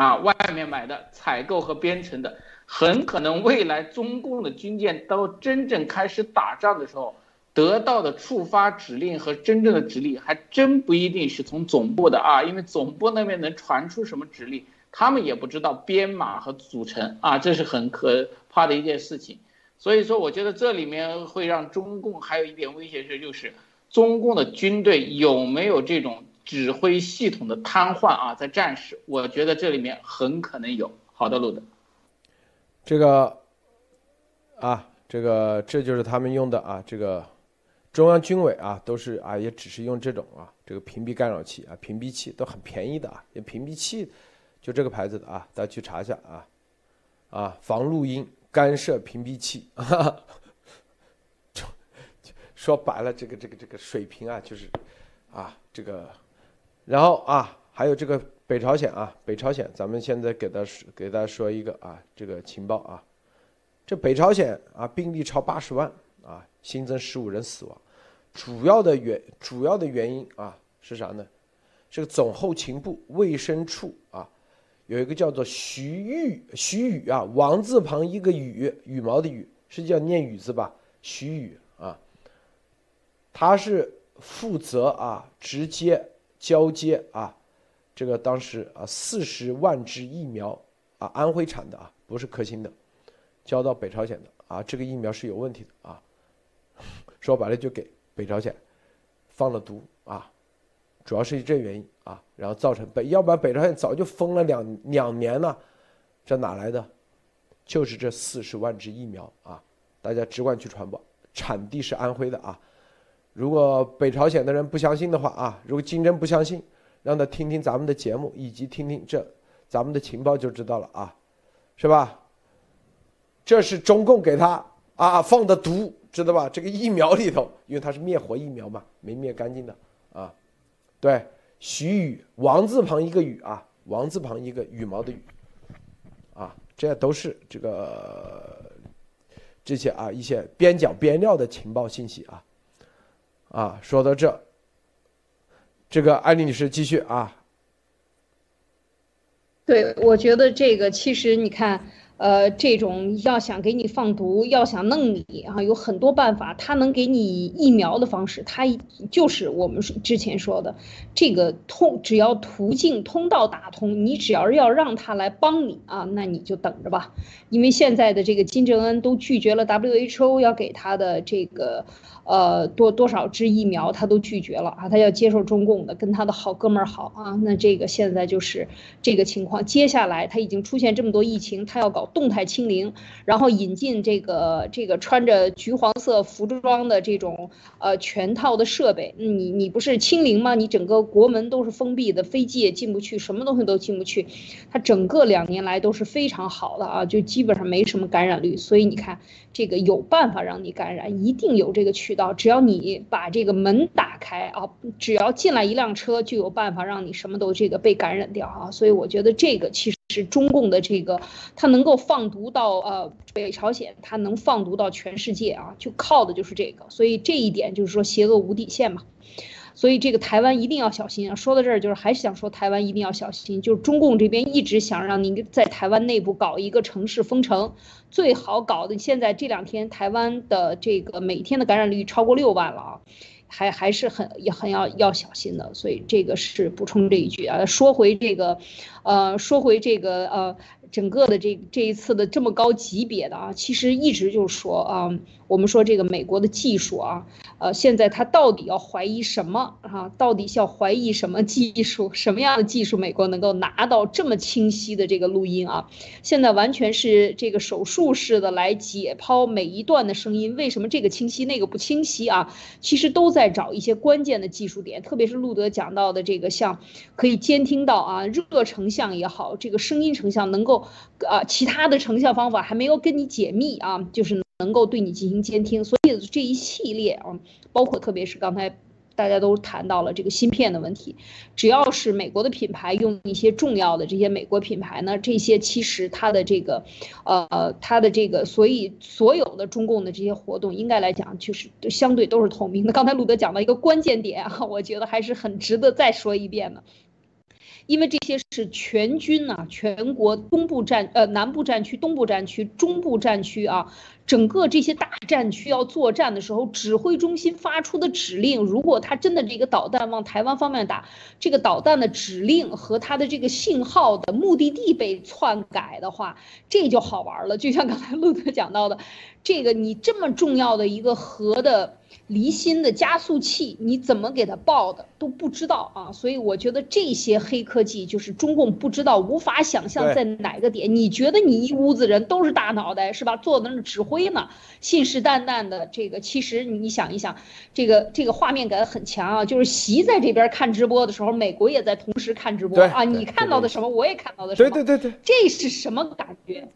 啊，外面买的、采购和编程的，很可能未来中共的军舰到真正开始打仗的时候，得到的触发指令和真正的指令，还真不一定是从总部的啊，因为总部那边能传出什么指令，他们也不知道编码和组成啊，这是很可怕的一件事情。所以说，我觉得这里面会让中共还有一点威胁是，就是中共的军队有没有这种。指挥系统的瘫痪啊，在战时，我觉得这里面很可能有好的路的。这个啊，这个这就是他们用的啊，这个中央军委啊，都是啊，也只是用这种啊，这个屏蔽干扰器啊，屏蔽器都很便宜的啊，也屏蔽器就这个牌子的啊，大家去查一下啊，啊，防录音干涉屏蔽器，哈 *laughs* 哈说白了，这个这个这个水平啊，就是啊，这个。然后啊，还有这个北朝鲜啊，北朝鲜，咱们现在给大给大家说一个啊，这个情报啊，这北朝鲜啊，病例超八十万啊，新增十五人死亡，主要的原主要的原因啊是啥呢？这个总后勤部卫生处啊，有一个叫做徐玉徐宇啊，王字旁一个羽羽毛的羽，是叫念羽字吧？徐宇啊，他是负责啊直接交接啊，这个当时啊四十万支疫苗啊安徽产的啊不是科兴的，交到北朝鲜的啊这个疫苗是有问题的啊，*laughs* 说白了就给北朝鲜放了毒啊，主要是这原因啊，然后造成北要不然北朝鲜早就封了两两年了，这哪来的？就是这四十万支疫苗啊，大家只管去传播，产地是安徽的啊。如果北朝鲜的人不相信的话啊，如果金正不相信，让他听听咱们的节目，以及听听这咱们的情报就知道了啊，是吧？这是中共给他啊放的毒，知道吧？这个疫苗里头，因为它是灭活疫苗嘛，没灭干净的啊。对，徐宇，王字旁一个羽啊，王字旁一个羽毛的羽啊。这都是这个这些啊一些边角边料的情报信息啊啊，说到这，这个艾丽女士继续啊。对，我觉得这个其实你看。呃，这种要想给你放毒，要想弄你啊，有很多办法。他能给你疫苗的方式，他就是我们之前说的，这个通，只要途径通道打通，你只要要让他来帮你啊，那你就等着吧。因为现在的这个金正恩都拒绝了 WHO 要给他的这个。呃，多多少支疫苗他都拒绝了啊，他要接受中共的，跟他的好哥们儿好啊。那这个现在就是这个情况。接下来他已经出现这么多疫情，他要搞动态清零，然后引进这个这个穿着橘黄色服装的这种呃全套的设备。你你不是清零吗？你整个国门都是封闭的，飞机也进不去，什么东西都进不去。他整个两年来都是非常好的啊，就基本上没什么感染率。所以你看。这个有办法让你感染，一定有这个渠道。只要你把这个门打开啊，只要进来一辆车，就有办法让你什么都这个被感染掉啊。所以我觉得这个其实是中共的这个，它能够放毒到呃北朝鲜，它能放毒到全世界啊，就靠的就是这个。所以这一点就是说邪恶无底线嘛。所以这个台湾一定要小心啊！说到这儿，就是还是想说台湾一定要小心。就是中共这边一直想让您在台湾内部搞一个城市封城，最好搞的。现在这两天台湾的这个每天的感染率超过六万了啊，还还是很也很要要小心的。所以这个是补充这一句啊。说回这个，呃，说回这个呃。整个的这这一次的这么高级别的啊，其实一直就是说啊，我们说这个美国的技术啊，呃，现在他到底要怀疑什么啊？到底要怀疑什么技术？什么样的技术？美国能够拿到这么清晰的这个录音啊？现在完全是这个手术式的来解剖每一段的声音，为什么这个清晰，那个不清晰啊？其实都在找一些关键的技术点，特别是路德讲到的这个，像可以监听到啊，热成像也好，这个声音成像能够。啊，其他的成像方法还没有跟你解密啊，就是能够对你进行监听，所以这一系列啊，包括特别是刚才大家都谈到了这个芯片的问题，只要是美国的品牌用一些重要的这些美国品牌呢，这些其实它的这个，呃，它的这个，所以所有的中共的这些活动，应该来讲就是相对都是透明的。刚才鲁德讲到一个关键点啊，我觉得还是很值得再说一遍的。因为这些是全军呐，全国东部战呃南部战区、东部战区、中部战区啊，整个这些大战区要作战的时候，指挥中心发出的指令，如果他真的这个导弹往台湾方面打，这个导弹的指令和他的这个信号的目的地被篡改的话，这就好玩了。就像刚才陆哥讲到的，这个你这么重要的一个核的。离心的加速器，你怎么给它报的都不知道啊！所以我觉得这些黑科技就是中共不知道、无法想象在哪个点。你觉得你一屋子人都是大脑袋是吧？坐在那指挥呢，信誓旦旦的这个，其实你想一想，这个这个画面感很强啊！就是习在这边看直播的时候，美国也在同时看直播啊！你看到的什么，我也看到的什么，对对对对，这是什么感觉？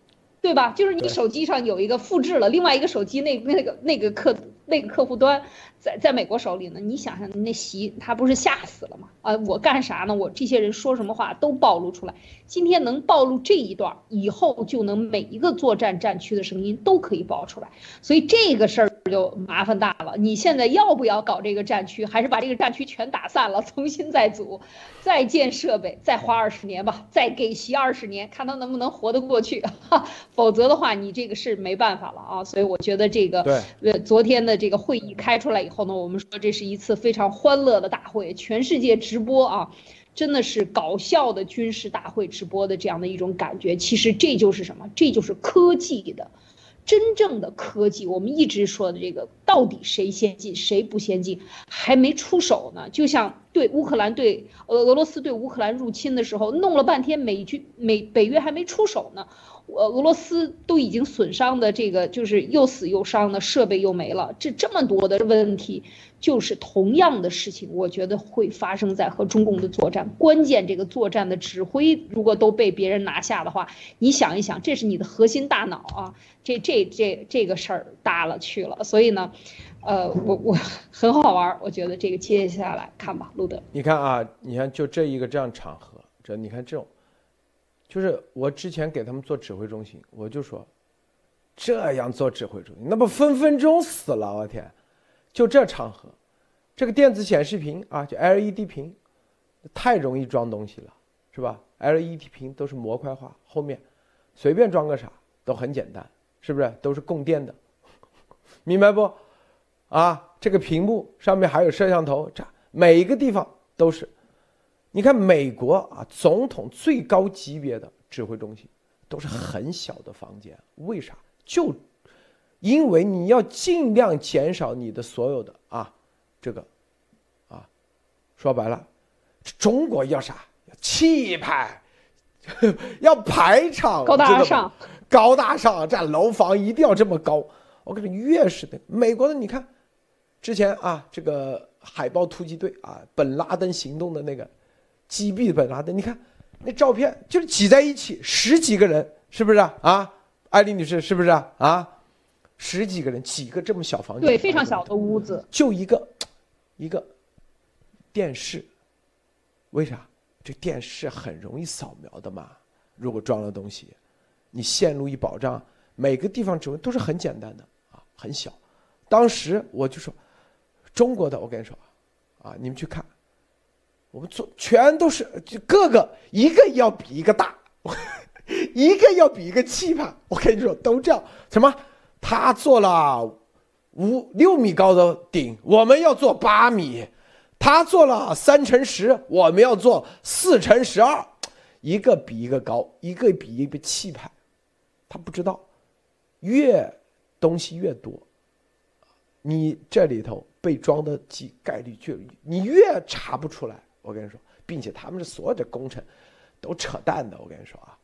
对吧？就是你手机上有一个复制了，另外一个手机那那个那个客那个客户端在在美国手里呢。你想想，那习他不是吓死了吗？啊，我干啥呢？我这些人说什么话都暴露出来。今天能暴露这一段，以后就能每一个作战战区的声音都可以爆出来。所以这个事儿。就麻烦大了。你现在要不要搞这个战区，还是把这个战区全打散了，*laughs* 重新再组，再建设备，再花二十年吧，再给习二十年，看他能不能活得过去。*laughs* 否则的话，你这个是没办法了啊。所以我觉得这个，呃，昨天的这个会议开出来以后呢，我们说这是一次非常欢乐的大会，全世界直播啊。真的是搞笑的军事大会直播的这样的一种感觉，其实这就是什么？这就是科技的，真正的科技。我们一直说的这个，到底谁先进，谁不先进，还没出手呢。就像对乌克兰对俄俄罗斯对乌克兰入侵的时候，弄了半天美军美北约还没出手呢。呃，俄罗斯都已经损伤的这个，就是又死又伤的设备又没了，这这么多的问题，就是同样的事情，我觉得会发生在和中共的作战。关键这个作战的指挥如果都被别人拿下的话，你想一想，这是你的核心大脑啊，这这这这个事儿大了去了。所以呢，呃，我我很好玩，我觉得这个接下来看吧，路德。你看啊，你看就这一个这样场合，这你看这种。就是我之前给他们做指挥中心，我就说，这样做指挥中心，那不分分钟死了？我天，就这场合，这个电子显示屏啊，就 LED 屏，太容易装东西了，是吧？LED 屏都是模块化，后面随便装个啥都很简单，是不是？都是供电的，*laughs* 明白不？啊，这个屏幕上面还有摄像头，这每一个地方都是。你看美国啊，总统最高级别的指挥中心都是很小的房间，为啥？就因为你要尽量减少你的所有的啊，这个啊，说白了，中国要啥？要气派，*laughs* 要排场，高大上，高大上，这楼房一定要这么高。我跟你越是的，美国的你看，之前啊，这个海豹突击队啊，本拉登行动的那个。击毙本拉登，你看那照片就是挤在一起，十几个人，是不是啊？啊艾丽女士，是不是啊？啊十几个人，几个这么小房间？对，非常小的屋子，就一个，一个电视。为啥？这电视很容易扫描的嘛。如果装了东西，你线路一保障，每个地方指纹都是很简单的啊，很小。当时我就说，中国的，我跟你说啊，你们去看。我们做全都是，就各个一个要比一个大，*laughs* 一个要比一个气派。我跟你说，都这样。什么？他做了五六米高的顶，我们要做八米；他做了三乘十，我们要做四乘十二。一个比一个高，一个比一个气派。他不知道，越东西越多，你这里头被装的几概率就你越查不出来。我跟你说，并且他们是所有的工程都扯淡的。我跟你说啊，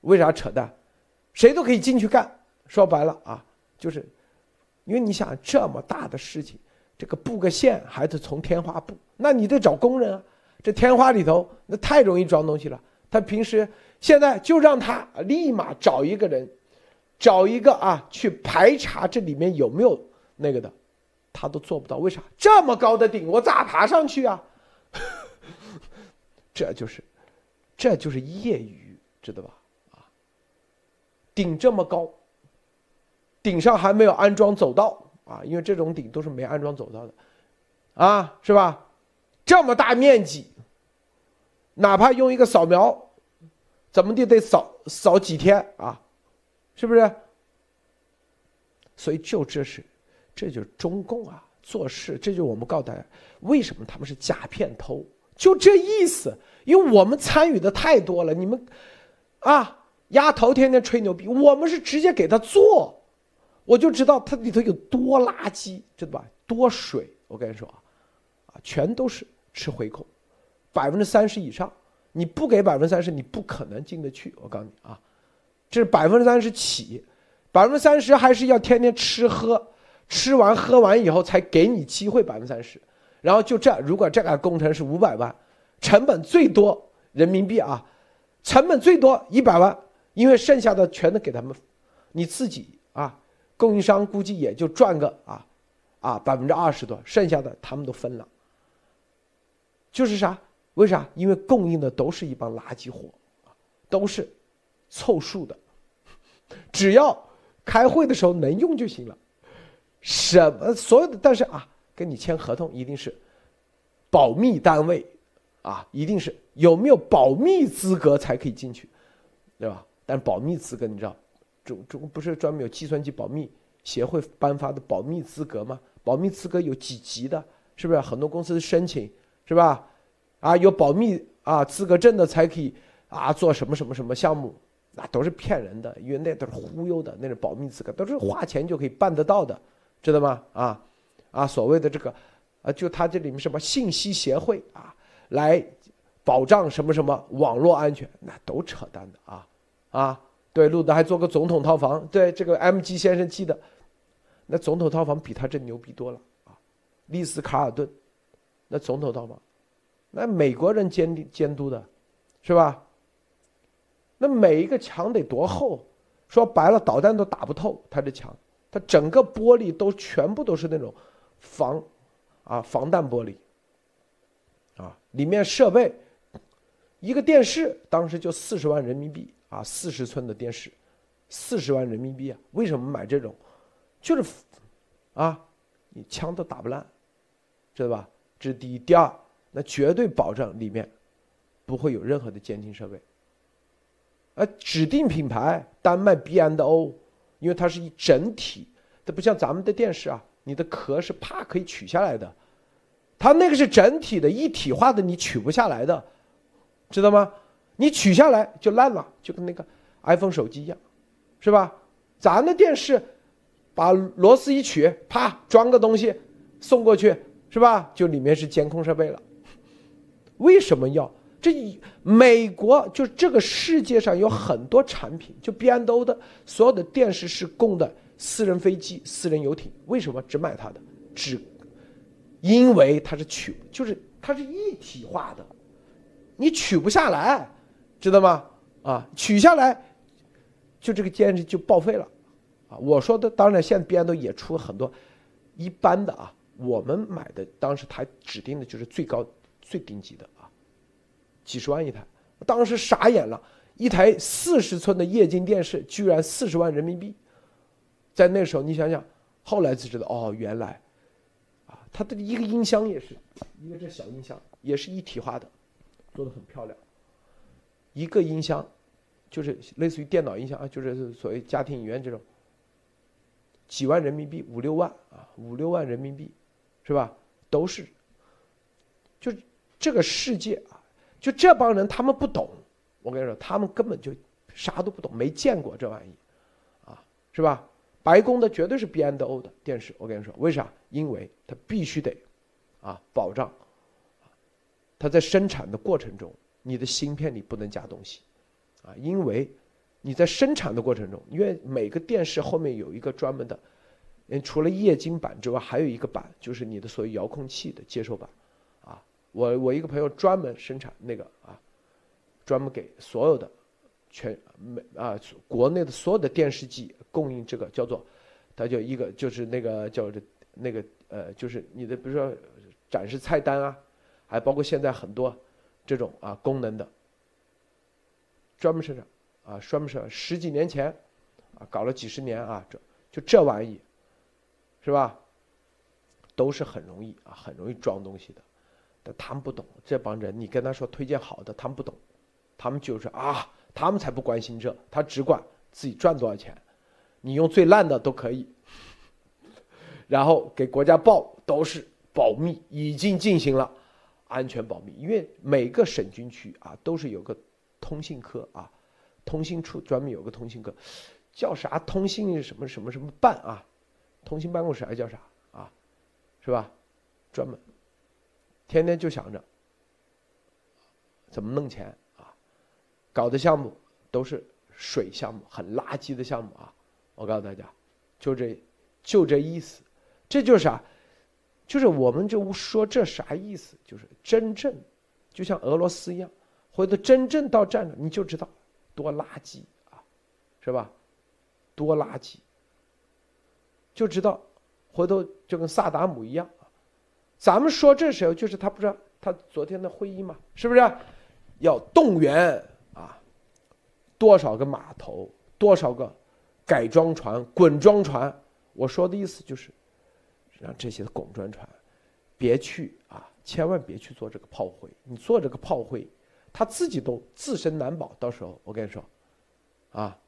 为啥扯淡？谁都可以进去干。说白了啊，就是因为你想这么大的事情，这个布个线还得从天花布，那你得找工人啊。这天花里头那太容易装东西了。他平时现在就让他立马找一个人，找一个啊去排查这里面有没有那个的，他都做不到。为啥？这么高的顶，我咋爬上去啊？这就是，这就是业余，知道吧？啊，顶这么高，顶上还没有安装走道啊，因为这种顶都是没安装走道的，啊，是吧？这么大面积，哪怕用一个扫描，怎么地得扫扫几天啊？是不是？所以就这是，这就是中共啊做事，这就我们告诉大家，为什么他们是假片偷。就这意思，因为我们参与的太多了，你们，啊，丫头天天吹牛逼，我们是直接给他做，我就知道它里头有多垃圾，知道吧？多水，我跟你说啊，啊，全都是吃回扣，百分之三十以上，你不给百分之三十，你不可能进得去。我告诉你啊，这是百分之三十起，百分之三十还是要天天吃喝，吃完喝完以后才给你机会百分之三十。然后就这，如果这个工程是五百万，成本最多人民币啊，成本最多一百万，因为剩下的全都给他们，你自己啊，供应商估计也就赚个啊，啊百分之二十多，剩下的他们都分了。就是啥？为啥？因为供应的都是一帮垃圾货，都是凑数的，只要开会的时候能用就行了。什么所有的，但是啊，跟你签合同一定是保密单位啊，一定是有没有保密资格才可以进去，对吧？但保密资格你知道，中中不是专门有计算机保密协会颁发的保密资格吗？保密资格有几级的，是不是？很多公司申请是吧？啊，有保密啊资格证的才可以啊做什么什么什么项目，那都是骗人的，因为那都是忽悠的，那是保密资格，都是花钱就可以办得到的。知道吗？啊，啊，所谓的这个，啊，就他这里面什么信息协会啊，来保障什么什么网络安全，那都扯淡的啊，啊，对，路德还做个总统套房，对，这个 M G 先生记得，那总统套房比他这牛逼多了啊，丽思卡尔顿，那总统套房，那美国人监监督的，是吧？那每一个墙得多厚？说白了，导弹都打不透他这墙。他整个玻璃都全部都是那种防啊防弹玻璃啊，里面设备一个电视当时就四十万人民币啊，四十寸的电视，四十万人民币啊！为什么买这种？就是啊，你枪都打不烂，知道吧？这是第一，第二，那绝对保证里面不会有任何的监听设备。啊，指定品牌，丹麦 B and O。因为它是一整体，它不像咱们的电视啊，你的壳是啪可以取下来的，它那个是整体的一体化的，你取不下来的，知道吗？你取下来就烂了，就跟那个 iPhone 手机一样，是吧？咱的电视，把螺丝一取，啪装个东西送过去，是吧？就里面是监控设备了。为什么要？这美国就这个世界上有很多产品，就 B N O 的所有的电视是供的私人飞机、私人游艇。为什么只买它的？只因为它是取，就是它是一体化的，你取不下来，知道吗？啊，取下来，就这个电视就报废了。啊，我说的当然，现在 B N O 也出了很多一般的啊，我们买的当时它指定的就是最高最顶级的啊。几十万一台，当时傻眼了，一台四十寸的液晶电视居然四十万人民币，在那时候你想想，后来才知道哦，原来，啊，它的一个音箱也是，一个这小音箱也是一体化的，做的很漂亮，一个音箱，就是类似于电脑音箱啊，就是所谓家庭影院这种，几万人民币五六万啊，五六万人民币，是吧？都是，就这个世界啊。就这帮人，他们不懂，我跟你说，他们根本就啥都不懂，没见过这玩意，啊，是吧？白宫的绝对是 B N O 的电视，我跟你说，为啥？因为它必须得，啊，保障，它在生产的过程中，你的芯片里不能加东西，啊，因为你在生产的过程中，因为每个电视后面有一个专门的，嗯，除了液晶板之外，还有一个板，就是你的所谓遥控器的接收板。啊我我一个朋友专门生产那个啊，专门给所有的全美啊国内的所有的电视机供应这个叫做，它叫一个就是那个叫那个呃就是你的比如说展示菜单啊，还包括现在很多这种啊功能的，专门生产啊专门生产十几年前啊搞了几十年啊这就这玩意是吧？都是很容易啊很容易装东西的。但他们不懂这帮人，你跟他说推荐好的，他们不懂，他们就是啊，他们才不关心这，他只管自己赚多少钱，你用最烂的都可以，*laughs* 然后给国家报都是保密，已经进行了安全保密，因为每个省军区啊都是有个通信科啊，通信处专门有个通信科，叫啥？通信什么什么什么办啊，通信办公室还叫啥啊，是吧？专门。天天就想着怎么弄钱，搞的项目都是水项目，很垃圾的项目啊！我告诉大家，就这就这意思，这就是啥？就是我们就说这啥意思？就是真正就像俄罗斯一样，回头真正到战场你就知道多垃圾啊，是吧？多垃圾，就知道回头就跟萨达姆一样。咱们说这时候就是他不知道他昨天的会议嘛，是不是？要动员，多少个码头，多少个改装船、滚装船？我说的意思就是，让这些滚装船别去啊，千万别去做这个炮灰。你做这个炮灰，他自己都自身难保。到时候我跟你说，啊，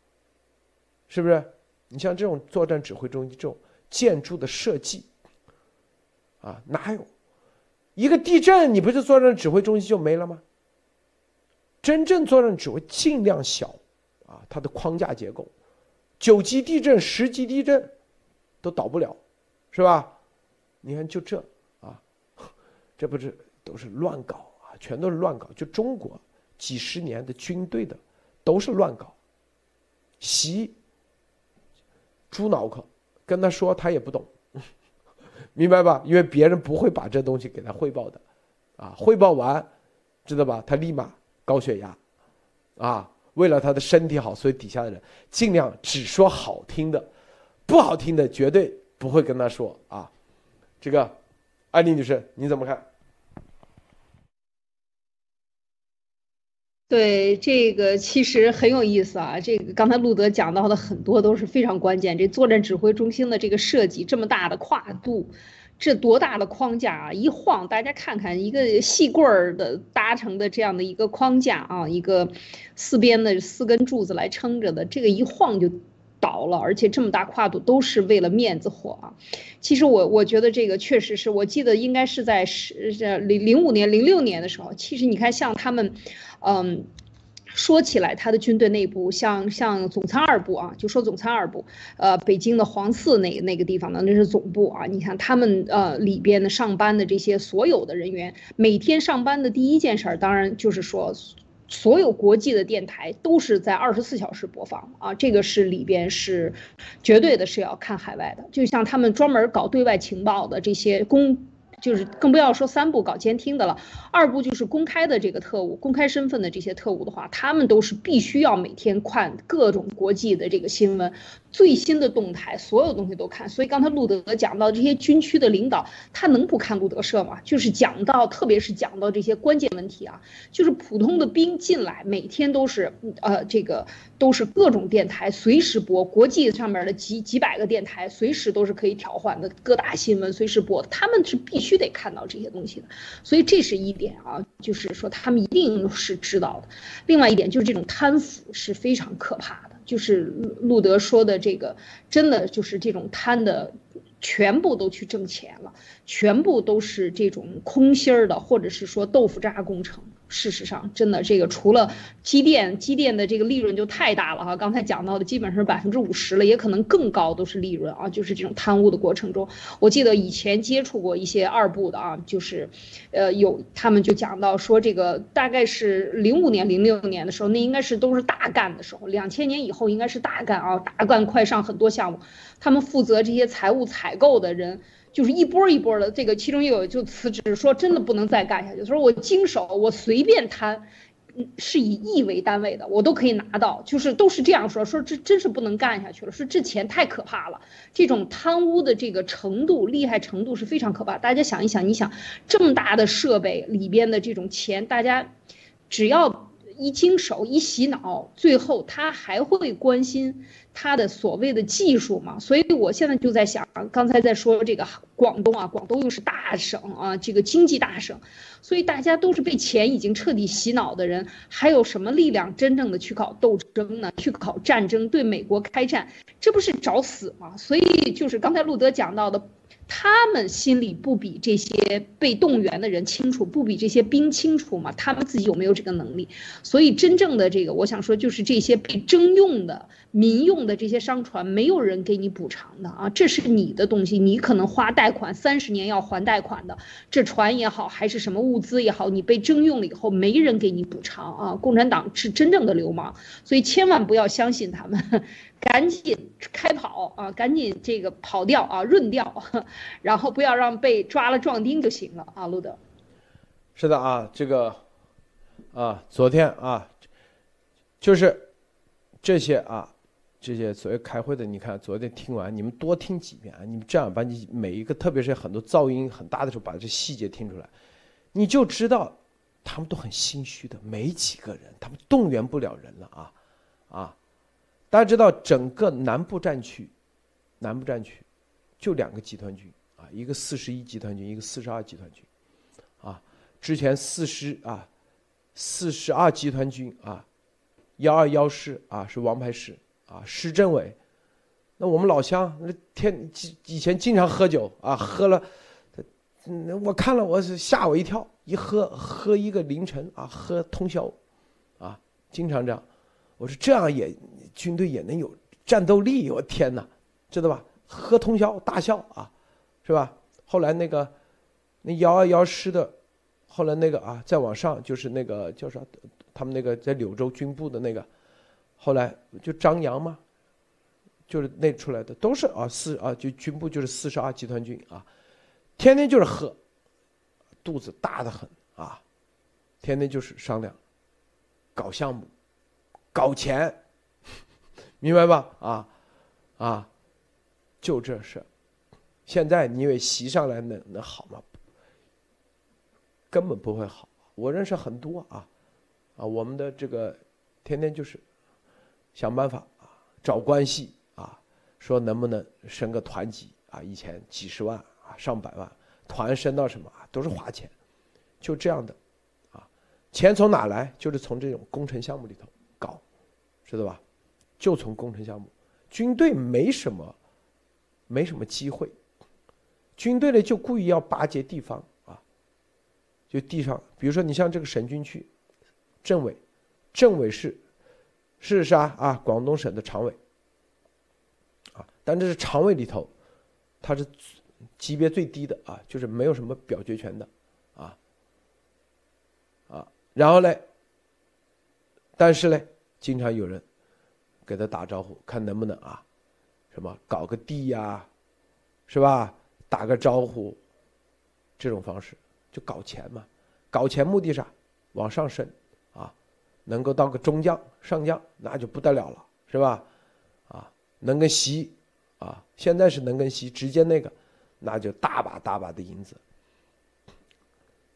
是不是？你像这种作战指挥中心这种建筑的设计，啊，哪有一个地震，你不是作战指挥中心就没了吗？真正作战指挥尽量小，啊，它的框架结构，九级地震、十级地震都倒不了，是吧？你看就这啊，*laughs* 这不是都是乱搞啊，全都是乱搞。就中国几十年的军队的都是乱搞，习猪脑壳，跟他说他也不懂，*laughs* 明白吧？因为别人不会把这东西给他汇报的，啊，汇报完，知道吧？他立马。高血压，啊，为了他的身体好，所以底下的人尽量只说好听的，不好听的绝对不会跟他说啊。这个，安妮女士你怎么看？对这个其实很有意思啊。这个刚才路德讲到的很多都是非常关键。这作战指挥中心的这个设计这么大的跨度。这多大的框架啊！一晃，大家看看，一个细棍儿的搭成的这样的一个框架啊，一个四边的四根柱子来撑着的，这个一晃就倒了，而且这么大跨度都是为了面子活啊！其实我我觉得这个确实是我记得应该是在十零零五年、零六年的时候，其实你看像他们，嗯。说起来，他的军队内部像像总参二部啊，就说总参二部，呃，北京的黄寺那那个地方呢，那是总部啊。你看他们呃里边的上班的这些所有的人员，每天上班的第一件事儿，当然就是说，所有国际的电台都是在二十四小时播放啊，这个是里边是绝对的是要看海外的，就像他们专门搞对外情报的这些公。就是更不要说三部搞监听的了，二部就是公开的这个特务，公开身份的这些特务的话，他们都是必须要每天看各种国际的这个新闻。最新的动态，所有东西都看。所以刚才路德讲到这些军区的领导，他能不看路德社吗？就是讲到，特别是讲到这些关键问题啊，就是普通的兵进来，每天都是，呃，这个都是各种电台随时播，国际上面的几几百个电台随时都是可以调换的，各大新闻随时播，他们是必须得看到这些东西的。所以这是一点啊，就是说他们一定是知道的。另外一点就是这种贪腐是非常可怕的。就是路德说的这个，真的就是这种贪的，全部都去挣钱了，全部都是这种空心儿的，或者是说豆腐渣工程。事实上，真的这个除了机电，机电的这个利润就太大了哈。刚才讲到的基本上百分之五十了，也可能更高都是利润啊。就是这种贪污的过程中，我记得以前接触过一些二部的啊，就是，呃，有他们就讲到说这个大概是零五年、零六年的时候，那应该是都是大干的时候。两千年以后应该是大干啊，大干快上很多项目，他们负责这些财务采购的人。就是一波一波的，这个其中有就辞职，说真的不能再干下去。他说我经手，我随便贪，是以亿为单位的，我都可以拿到，就是都是这样说。说这真是不能干下去了，说这钱太可怕了，这种贪污的这个程度、厉害程度是非常可怕。大家想一想，你想这么大的设备里边的这种钱，大家只要一经手、一洗脑，最后他还会关心。他的所谓的技术嘛，所以我现在就在想，刚才在说这个广东啊，广东又是大省啊，这个经济大省，所以大家都是被钱已经彻底洗脑的人，还有什么力量真正的去搞斗争呢？去搞战争，对美国开战，这不是找死吗？所以就是刚才路德讲到的。他们心里不比这些被动员的人清楚，不比这些兵清楚吗？他们自己有没有这个能力？所以真正的这个，我想说，就是这些被征用的民用的这些商船，没有人给你补偿的啊！这是你的东西，你可能花贷款三十年要还贷款的，这船也好，还是什么物资也好，你被征用了以后，没人给你补偿啊！共产党是真正的流氓，所以千万不要相信他们。*laughs* 赶紧开跑啊！赶紧这个跑掉啊，润掉，*laughs* 然后不要让被抓了壮丁就行了啊，路德。是的啊，这个啊，昨天啊，就是这些啊，这些所谓开会的，你看昨天听完，你们多听几遍啊，你们这样把你每一个，特别是很多噪音很大的时候，把这细节听出来，你就知道他们都很心虚的，没几个人，他们动员不了人了啊啊。大家知道，整个南部战区，南部战区就两个集团军啊，一个四十一集团军，一个四十二集团军，啊，之前四十啊，四十二集团军啊，幺二幺师啊是王牌师啊，师政委，那我们老乡那天以前经常喝酒啊，喝了，嗯，我看了我是吓我一跳，一喝喝一个凌晨啊，喝通宵，啊，经常这样，我说这样也军队也能有战斗力，我天哪！知道吧？喝通宵大笑啊，是吧？后来那个那幺二幺师的，后来那个啊，再往上就是那个叫啥？他们那个在柳州军部的那个，后来就张扬嘛，就是那出来的都是啊四啊就军部就是四十二集团军啊，天天就是喝，肚子大的很啊，天天就是商量，搞项目，搞钱，*laughs* 明白吧？啊啊。就这事，现在你以为习上来能能好吗？根本不会好。我认识很多啊，啊，我们的这个天天就是想办法啊，找关系啊，说能不能升个团级啊？以前几十万啊，上百万，团升到什么啊，都是花钱，就这样的啊。钱从哪来？就是从这种工程项目里头搞，知道吧？就从工程项目，军队没什么。没什么机会，军队呢就故意要巴结地方啊，就地上，比如说你像这个省军区，政委，政委是是啥啊？广东省的常委啊，但这是常委里头，他是级别最低的啊，就是没有什么表决权的啊啊，然后呢，但是呢，经常有人给他打招呼，看能不能啊。什么搞个地呀，是吧？打个招呼，这种方式就搞钱嘛。搞钱目的啥？往上升，能够到个中将、上将，那就不得了了，是吧？啊，能跟习啊，现在是能跟习直接那个，那就大把大把的银子。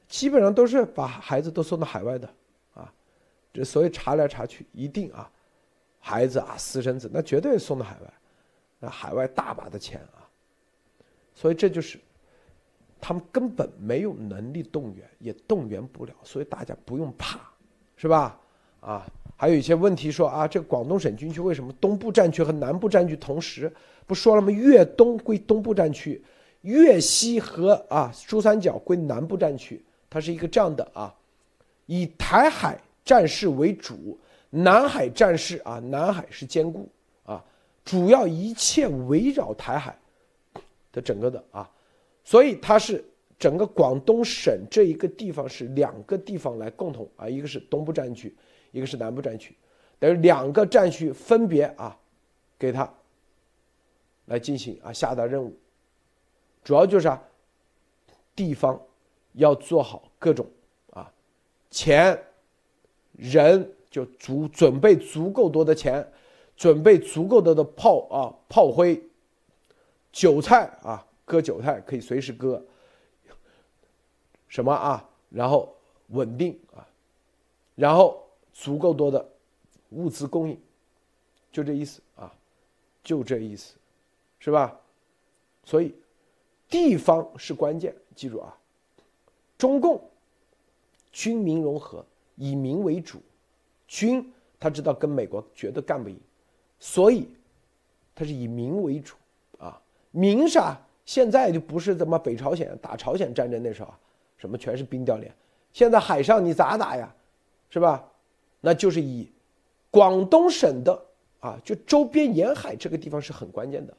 基本上都是把孩子都送到海外的啊，这所以查来查去，一定啊，孩子啊，私生子那绝对送到海外。那海外大把的钱啊，所以这就是他们根本没有能力动员，也动员不了，所以大家不用怕，是吧？啊，还有一些问题说啊，这广东省军区为什么东部战区和南部战区同时不说了吗？粤东归东部战区，粤西和啊珠三角归南部战区，它是一个这样的啊，以台海战事为主，南海战事啊，南海是兼顾啊。主要一切围绕台海的整个的啊，所以它是整个广东省这一个地方是两个地方来共同啊，一个是东部战区，一个是南部战区，等于两个战区分别啊给他来进行啊下达任务，主要就是啊地方要做好各种啊钱人就足准备足够多的钱。准备足够多的炮啊，炮灰，韭菜啊，割韭菜可以随时割。什么啊？然后稳定啊，然后足够多的物资供应，就这意思啊，就这意思，是吧？所以地方是关键，记住啊，中共军民融合，以民为主，军他知道跟美国绝对干不赢。所以，他是以民为主，啊，民啥？现在就不是怎么北朝鲜打朝鲜战争那时候啊，什么全是冰雕连。现在海上你咋打呀，是吧？那就是以广东省的啊，就周边沿海这个地方是很关键的。